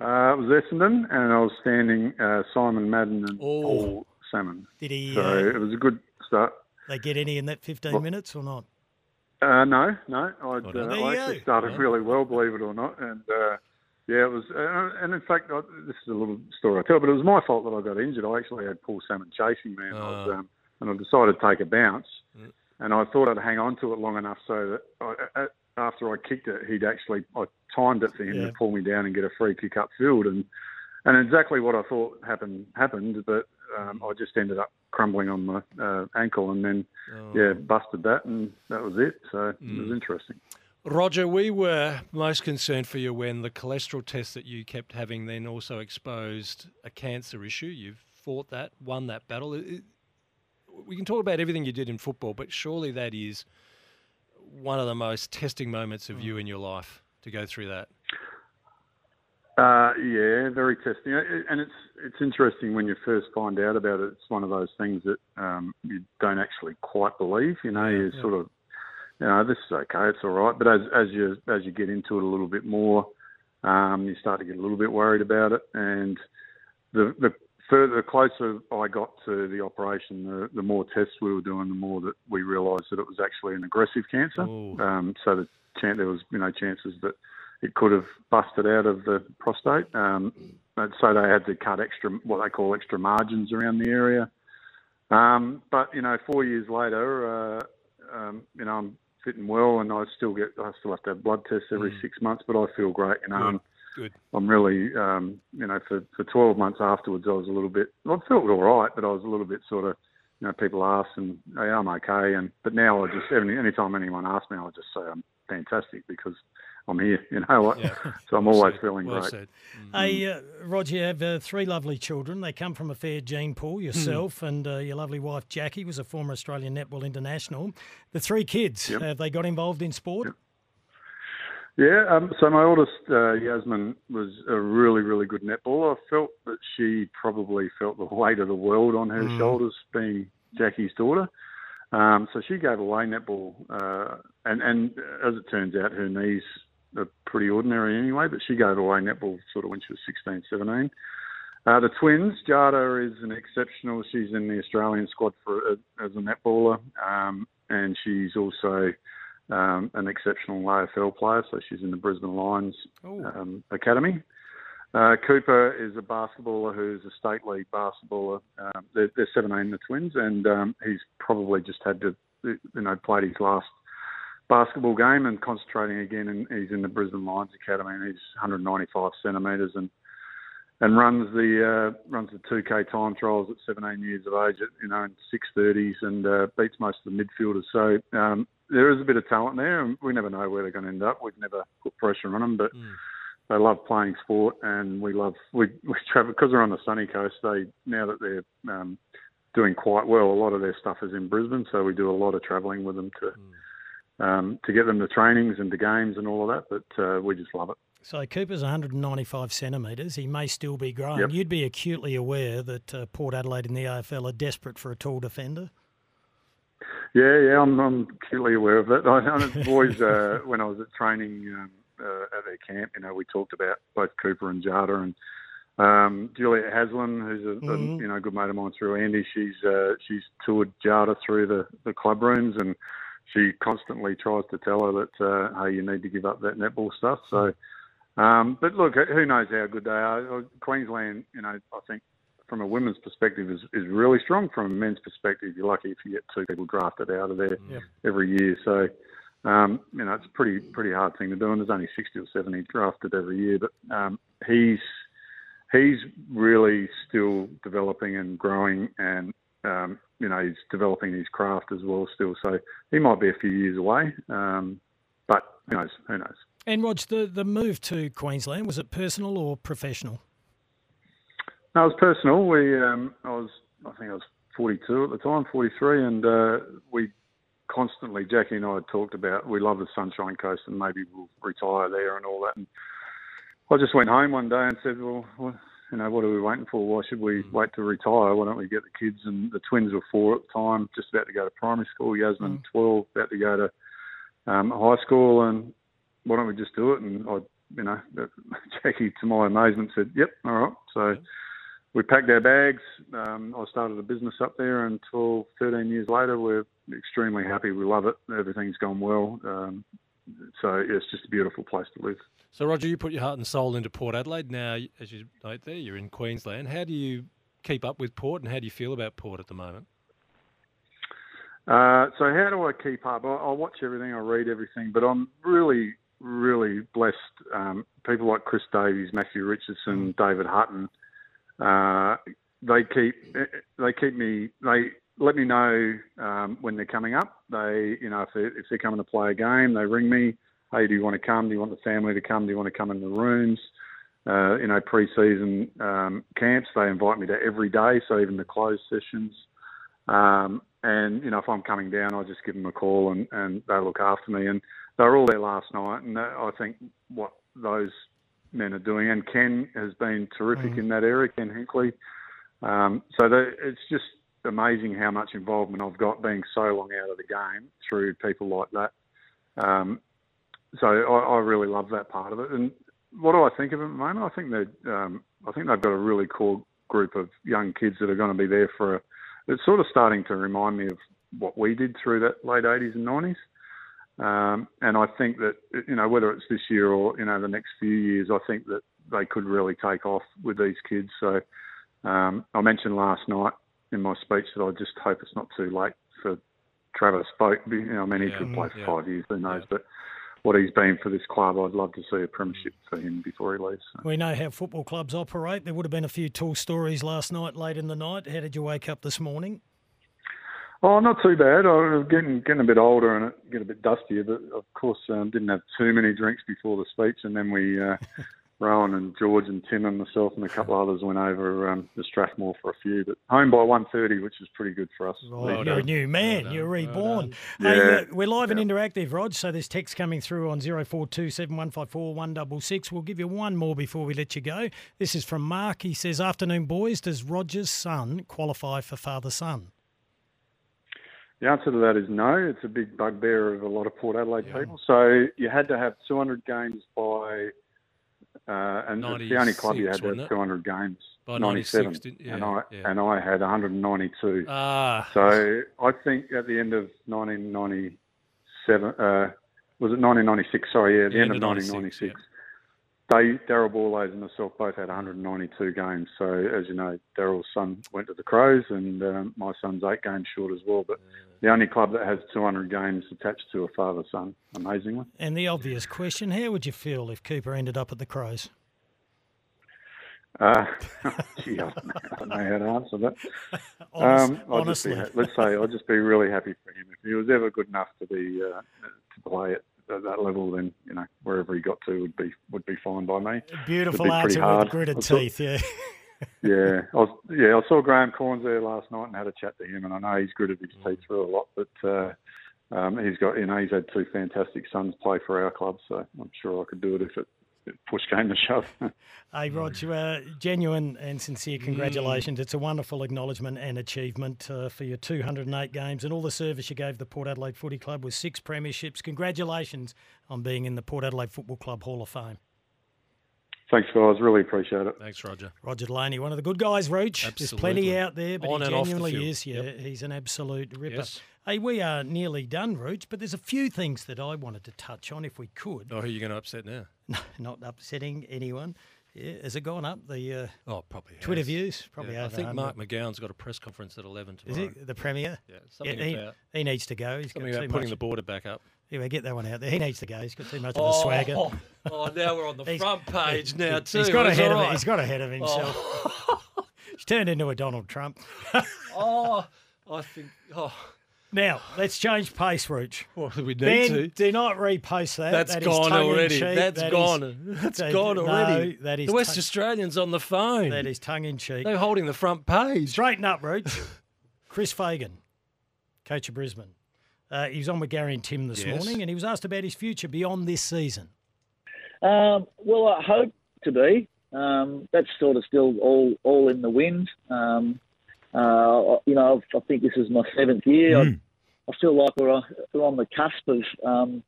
Uh, it was Essendon, and I was standing uh, Simon Madden and Oh. Paul Salmon. Did he, So uh, it was a good start. They get any in that 15 Well- minutes or not? Uh, no, no. I'd, uh, you I actually go. started Yeah. really well, believe it or not. And uh, yeah, it was. Uh, and in fact, I, this is a little story I tell, but it was my fault that I got injured. I actually had Paul Salmon chasing me, and, I, was, Oh. um, and I decided to take a bounce. Mm. And I thought I'd hang on to it long enough so that I, uh, after I kicked it, he'd actually I timed it for him Yeah. to pull me down and get a free kick upfield. And and exactly what I thought happened happened, but um, I just ended up crumbling on my uh, ankle, and then Oh. yeah, busted that, and that was it. So it was Mm. interesting. Roger, we were most concerned for you when the cholesterol test that you kept having then also exposed a cancer issue. You've fought that, won that battle. It- it- we can talk about everything you did in football, but surely that is one of the most testing moments of you in your life to go through that. Uh, yeah, very testing, Uh, and it's it's interesting when you first find out about it. It's one of those things that um, you don't actually quite believe. You know, you sort of, you know, this is okay, it's all right. But as as you as you get into it a little bit more, um, you start to get a little bit worried about it, and the the further the closer I got to the operation, the, the more tests we were doing, the more that we realised that it was actually an aggressive cancer. Um, so the chan there was you know chances that it could have busted out of the prostate. Um, so they had to cut extra what they call extra margins around the area. Um, but you know, four years later, uh, um, you know, I'm fit and well, and I still get I still have to have blood tests every Mm. six months, but I feel great. You know, Good. I'm, Good. I'm really, um, you know, for, for 12 months afterwards, I was a little bit, I felt all right, but I was a little bit sort of, you know, people ask and, hey, I'm okay. And, but now I just, any, anytime anyone asks me, I just say I'm fantastic because I'm here, you know what? Yeah. So I'm always feeling Well great. said. Hey, uh, Roger, you have uh, three lovely children. They come from a fair gene pool. Yourself and uh, your lovely wife Jackie was a former Australian netball international. The three kids Yep. have they got involved in sport? Yeah, um, so my oldest, uh, Yasmin, was a really, really good netballer. I felt that she probably felt the weight of the world on her Mm. shoulders, being Jackie's daughter. Um, so she gave away netball, uh, and, and as it turns out, her knees are pretty ordinary anyway, but she gave away netball sort of when she was 16, 17. Uh, the twins, Jada is an exceptional. She's in the Australian squad for uh, as a netballer, um, and she's also um, an exceptional AFL player. So she's in the Brisbane Lions um, academy. Uh, Cooper is a basketballer who's a state league basketballer. Um, they're, they're 17, the twins, and um, he's probably just had to, you know, played his last basketball game and concentrating again. And he's in the Brisbane Lions academy, and he's 195 centimetres and and runs the uh, runs the 2K time trials at 17 years of age, at, you know, in 6:30s, and uh, beats most of the midfielders. So um, there is a bit of talent there, and we never know where they're going to end up. We've never put pressure on them, but they love playing sport, and we love we we travel because they're on the sunny coast. They now that they're um, doing quite well, a lot of their stuff is in Brisbane, so we do a lot of travelling with them to um, to get them to trainings and to games and all of that. But uh, we just love it. So Cooper's 195 centimetres. He may still be growing. Yep. You'd be acutely aware that uh, Port Adelaide in the AFL are desperate for a tall defender. Yeah, yeah, I'm, I'm acutely aware of that. I, I always, uh, when I was at training um, uh, at their camp, you know, we talked about both Cooper and Jada and um, Juliet Haslam, who's a, a Mhm. you know good mate of mine through Andy. She's uh, she's toured Jada through the, the club rooms, and she constantly tries to tell her that uh, hey, you need to give up that netball stuff. So, um, but look, who knows how good they are? Uh, Queensland, you know, I think from a women's perspective is, is really strong. From a men's perspective, you're lucky if you get two people drafted out of there Yep. every year. So, um, you know, it's a pretty pretty hard thing to do, and there's only 60 or 70 drafted every year. But um, he's he's really still developing and growing, and um, you know, he's developing his craft as well still. So he might be a few years away, um, but who knows? Who knows? And Rog, the, the move to Queensland, was it personal or professional? No, it was personal. We, um, I was, I think I was 42 at the time, 43, and uh, we constantly, Jackie and I had talked about we love the Sunshine Coast and maybe we'll retire there and all that. And I just went home one day and said, well, well you know, what are we waiting for? Why should we wait to retire? Why don't we get the kids? And the twins were four at the time, just about to go to primary school. Yasmin, 12, about to go to um, high school. And why don't we just do it? And I, you know, Jackie, to my amazement, said, yep, all right. So we packed our bags. Um, I started a business up there, and 12, 13 years later, we're extremely happy. We love it. Everything's gone well. Um, so it's just a beautiful place to live. So, Roger, you put your heart and soul into Port Adelaide. Now, as you note there, you're in Queensland. How do you keep up with Port, and how do you feel about Port at the moment? Uh, so how do I keep up? I, I watch everything, I read everything, but I'm really, really blessed. Um, people like Chris Davies, Matthew Richardson, David Hutton, uh, they keep they keep me they let me know um, when they're coming up. They you know if they if they're coming to play a game, they ring me. Hey, do you want to come? Do you want the family to come? Do you want to come in the rooms? Uh, you know, pre-season um, camps, they invite me to every day, so even the closed sessions. Um, and you know, if I'm coming down, I just give them a call and, and they look after me. And they were all there last night, and I think what those men are doing, and Ken has been terrific in that area, Ken Hinkley. Um, so they, it's just amazing how much involvement I've got being so long out of the game through people like that. Um, so I, I really love that part of it. And what do I think of it at the moment? I think that um, I think they've got a really cool group of young kids that are going to be there for. A, it's sort of starting to remind me of what we did through that late 80s and 90s. Um, and I think that you know whether it's this year or you know the next few years, I think that they could really take off with these kids. So um, I mentioned last night in my speech that I just hope it's not too late for Travis Boak. You know, I mean, he Yeah, could play for yeah. five years, who knows? But what he's been for this club, I'd love to see a premiership for him before he leaves. We know how football clubs operate. There would have been a few tall stories last night, late in the night. How did you wake up this morning? Oh, not too bad. I'm getting getting a bit older and it getting a bit dustier, but of course um, didn't have too many drinks before the speech, and then we, uh, Rowan and George and Tim and myself and a couple of others went over um, to Strathmore for a few, but home by 1.30, which is pretty good for us. Oh, you're a new man. you're reborn. Yeah. Hey, uh, we're live and interactive, Rod. So there's text coming through on 0427 154 166. We'll give you one more before we let you go. This is from Mark. He says, Afternoon, boys. Does Roger's son qualify for father son? The answer to that is no. It's a big bugbear of a lot of Port Adelaide people. So you had to have 200 games by, uh, and it's the only club you had 96, to wasn't have 200 games. By 97, 96, didn't- and I yeah. and I had 192. Ah. So I think at the end of 1997, uh, was it 1996? Sorry, yeah, at the Yeah, end of end of 96, 1996. They, Daryl Borlase and myself both had 192 games. So, as you know, Daryl's son went to the Crows, and um, my son's eight games short as well. But the only club that has 200 games attached to a father-son, amazingly. And the obvious question how would you feel if Cooper ended up at the Crows? Uh, gee, I don't know- I don't know how to answer that. Honest- um, I'd be, honestly. let's say I'd just be really happy for him. If he was ever good enough to be uh, to play at at that level, then you know wherever he got to would be would be fine by me. Beautiful answer hard. with gritted saw- teeth, yeah. yeah, I was, yeah, I saw Graham Cornes there last night and had a chat to him, and I know he's gritted his teeth through a lot, but uh, um, he's got, you know, he's had two fantastic sons play for our club, so I'm sure I could do it if it, push came to shove. Hey, Roger, uh, genuine and sincere congratulations. It's a wonderful acknowledgement and achievement uh, for your 208 games and all the service you gave the Port Adelaide Footy Club with six premierships. Congratulations on being in the Port Adelaide Football Club Hall of Fame. Thanks, guys. Really appreciate it. Thanks, Roger. Roger Delaney, one of the good guys, Rooch. Absolutely. There's plenty out there, but On he and the genuinely field. is. Yeah, Yep. he's an absolute ripper. Yes. Hey, we are nearly done, Rooch, but there's a few things that I wanted to touch on if we could. Oh, who are you going to upset now? No, not upsetting anyone. Yeah, has it gone up? The uh, Oh, probably. Twitter has. views probably. Yeah, I think 100. Mark McGowan's got a press conference at eleven Is tomorrow. the premier? Yeah, something he, about he needs to go. He's something got about putting much. the border back up. Anyway, get that one out there. He needs to go. He's got too much of a Oh, swagger. oh, oh now we're on the front page now too. He's got ahead all of it. He's got ahead of oh. himself. Oh, He's turned into a Donald Trump. oh, I think. Oh, Now let's change pace, Rooch. well, we need Ben, to. do not repost that. That's That is gone already. That's That is- gone. That's that- gone no, already. that is the West tongue- Australians on the phone. That is tongue in cheek. They're holding the front page. Straighten up, Rooch. Chris Fagan, coach of Brisbane. Uh, he was on with Gary and Tim this Yes. morning, and he was asked about his future beyond this season. Um, well, I hope to be. Um, that's sort of still all all in the wind. Um, uh, you know, I think this is my seventh year. I, I feel like we're on, we're on the cusp of um,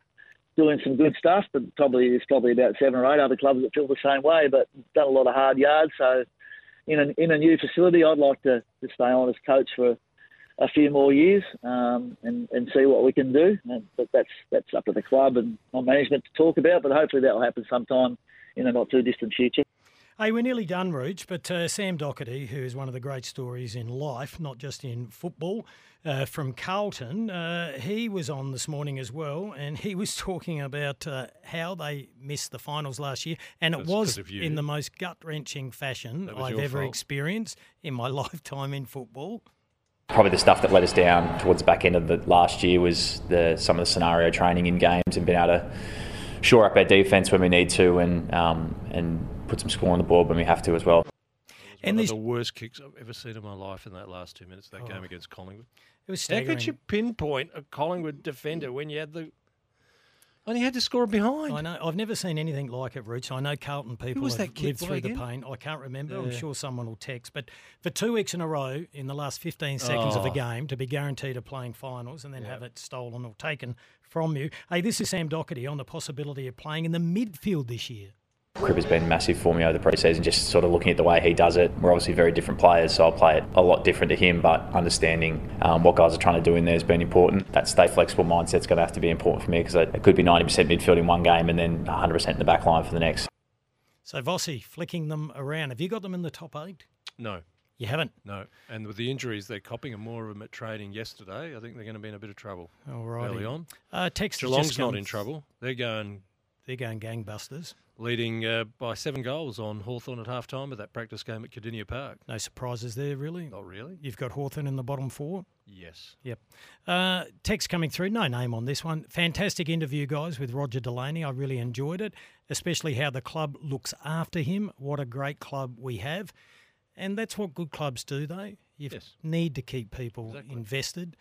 doing some good stuff, but probably there's probably about seven or eight other clubs that feel the same way. But done a lot of hard yards, so in a, in a new facility, I'd like to, to stay on as coach for a few more years um, and, and see what we can do. And, but that's that's up to the club and my management to talk about. But hopefully that will happen sometime in a not too distant future. Hey, we're nearly done, Rooch, but uh, Sam Docherty, who is one of the great stories in life, not just in football, uh, from Carlton, uh, he was on this morning as well, and he was talking about uh, how they missed the finals last year, and it That's was 'cause of in the most gut wrenching fashion I've ever fault. experienced in my lifetime in football. Probably the stuff that let us down towards the back end of the last year was the some of the scenario training in games and being able to shore up our defence when we need to and um, and put some score on the board when we have to as well. And one of the worst kicks I've ever seen in my life in that last two minutes of that Oh. game against Collingwood. It was How could you pinpoint a Collingwood defender when you had the and he had to score behind? I know. I've never seen anything like it, Rooch. I know Carlton people have lived through again? the pain. I can't remember. I'm sure someone will text. But for two weeks in a row, in the last 15 seconds of a Oh. game, to be guaranteed of playing finals and then Yeah. have it stolen or taken from you. Hey, this is Sam Docherty on the possibility of playing in the midfield this year. Cripps has been massive for me over the pre-season, just sort of looking at the way he does it. We're obviously very different players, so I'll play it a lot different to him, but understanding um, what guys are trying to do in there has been important. That stay flexible mindset's going to have to be important for me because it could be 90% midfield in one game and then 100% in the back line for the next. So Vossi flicking them around. Have you got them in the top eight? No. You haven't? No. And with the injuries they're copping and more of them at training yesterday, I think they're going to be in a bit of trouble All righty. early on. Uh, text has Geelong's just not in trouble. They're going They're going gangbusters. leading uh, by seven goals on Hawthorn at half time of that practice game at Kardinia Park. No surprises there, really. Not really. You've got Hawthorn in the bottom four. Yes. Yep. Uh, text coming through, no name on this one. Fantastic interview, guys, with Roger Delaney. I really enjoyed it, especially how the club looks after him. What a great club we have. And that's what good clubs do, though. You Yes. need to keep people invested.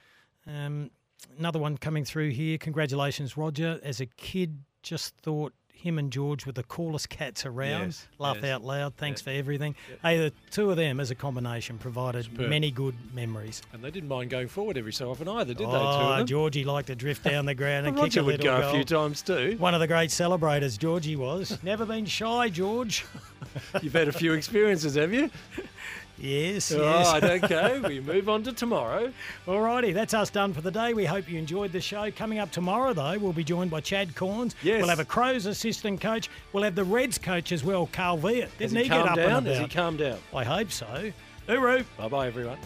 Um, another one coming through here. Congratulations, Roger. As a kid, just thought him and George were the coolest cats around. Yes, Laugh yes. out loud. Thanks Yeah. for everything. Hey, the two of them as a combination provided Superb. many good memories. And they didn't mind going forward every so often either, did they? Oh, of them? Georgie liked to drift down the ground and Well, kick a Roger would go goal. a few times too. One of the great celebrators, Georgie was. Never been shy, George. You've had a few experiences, have you? Yes, All yes. right, okay. We move on to tomorrow. Alrighty, that's us done for the day. We hope you enjoyed the show. Coming up tomorrow, though, we'll be joined by Chad Cornes. Yes. We'll have a Crows assistant coach. We'll have the Reds coach as well, Carl Veart. Didn't he he, get up down? and Has he calmed down? I hope so. Hooroo. Bye bye, everyone.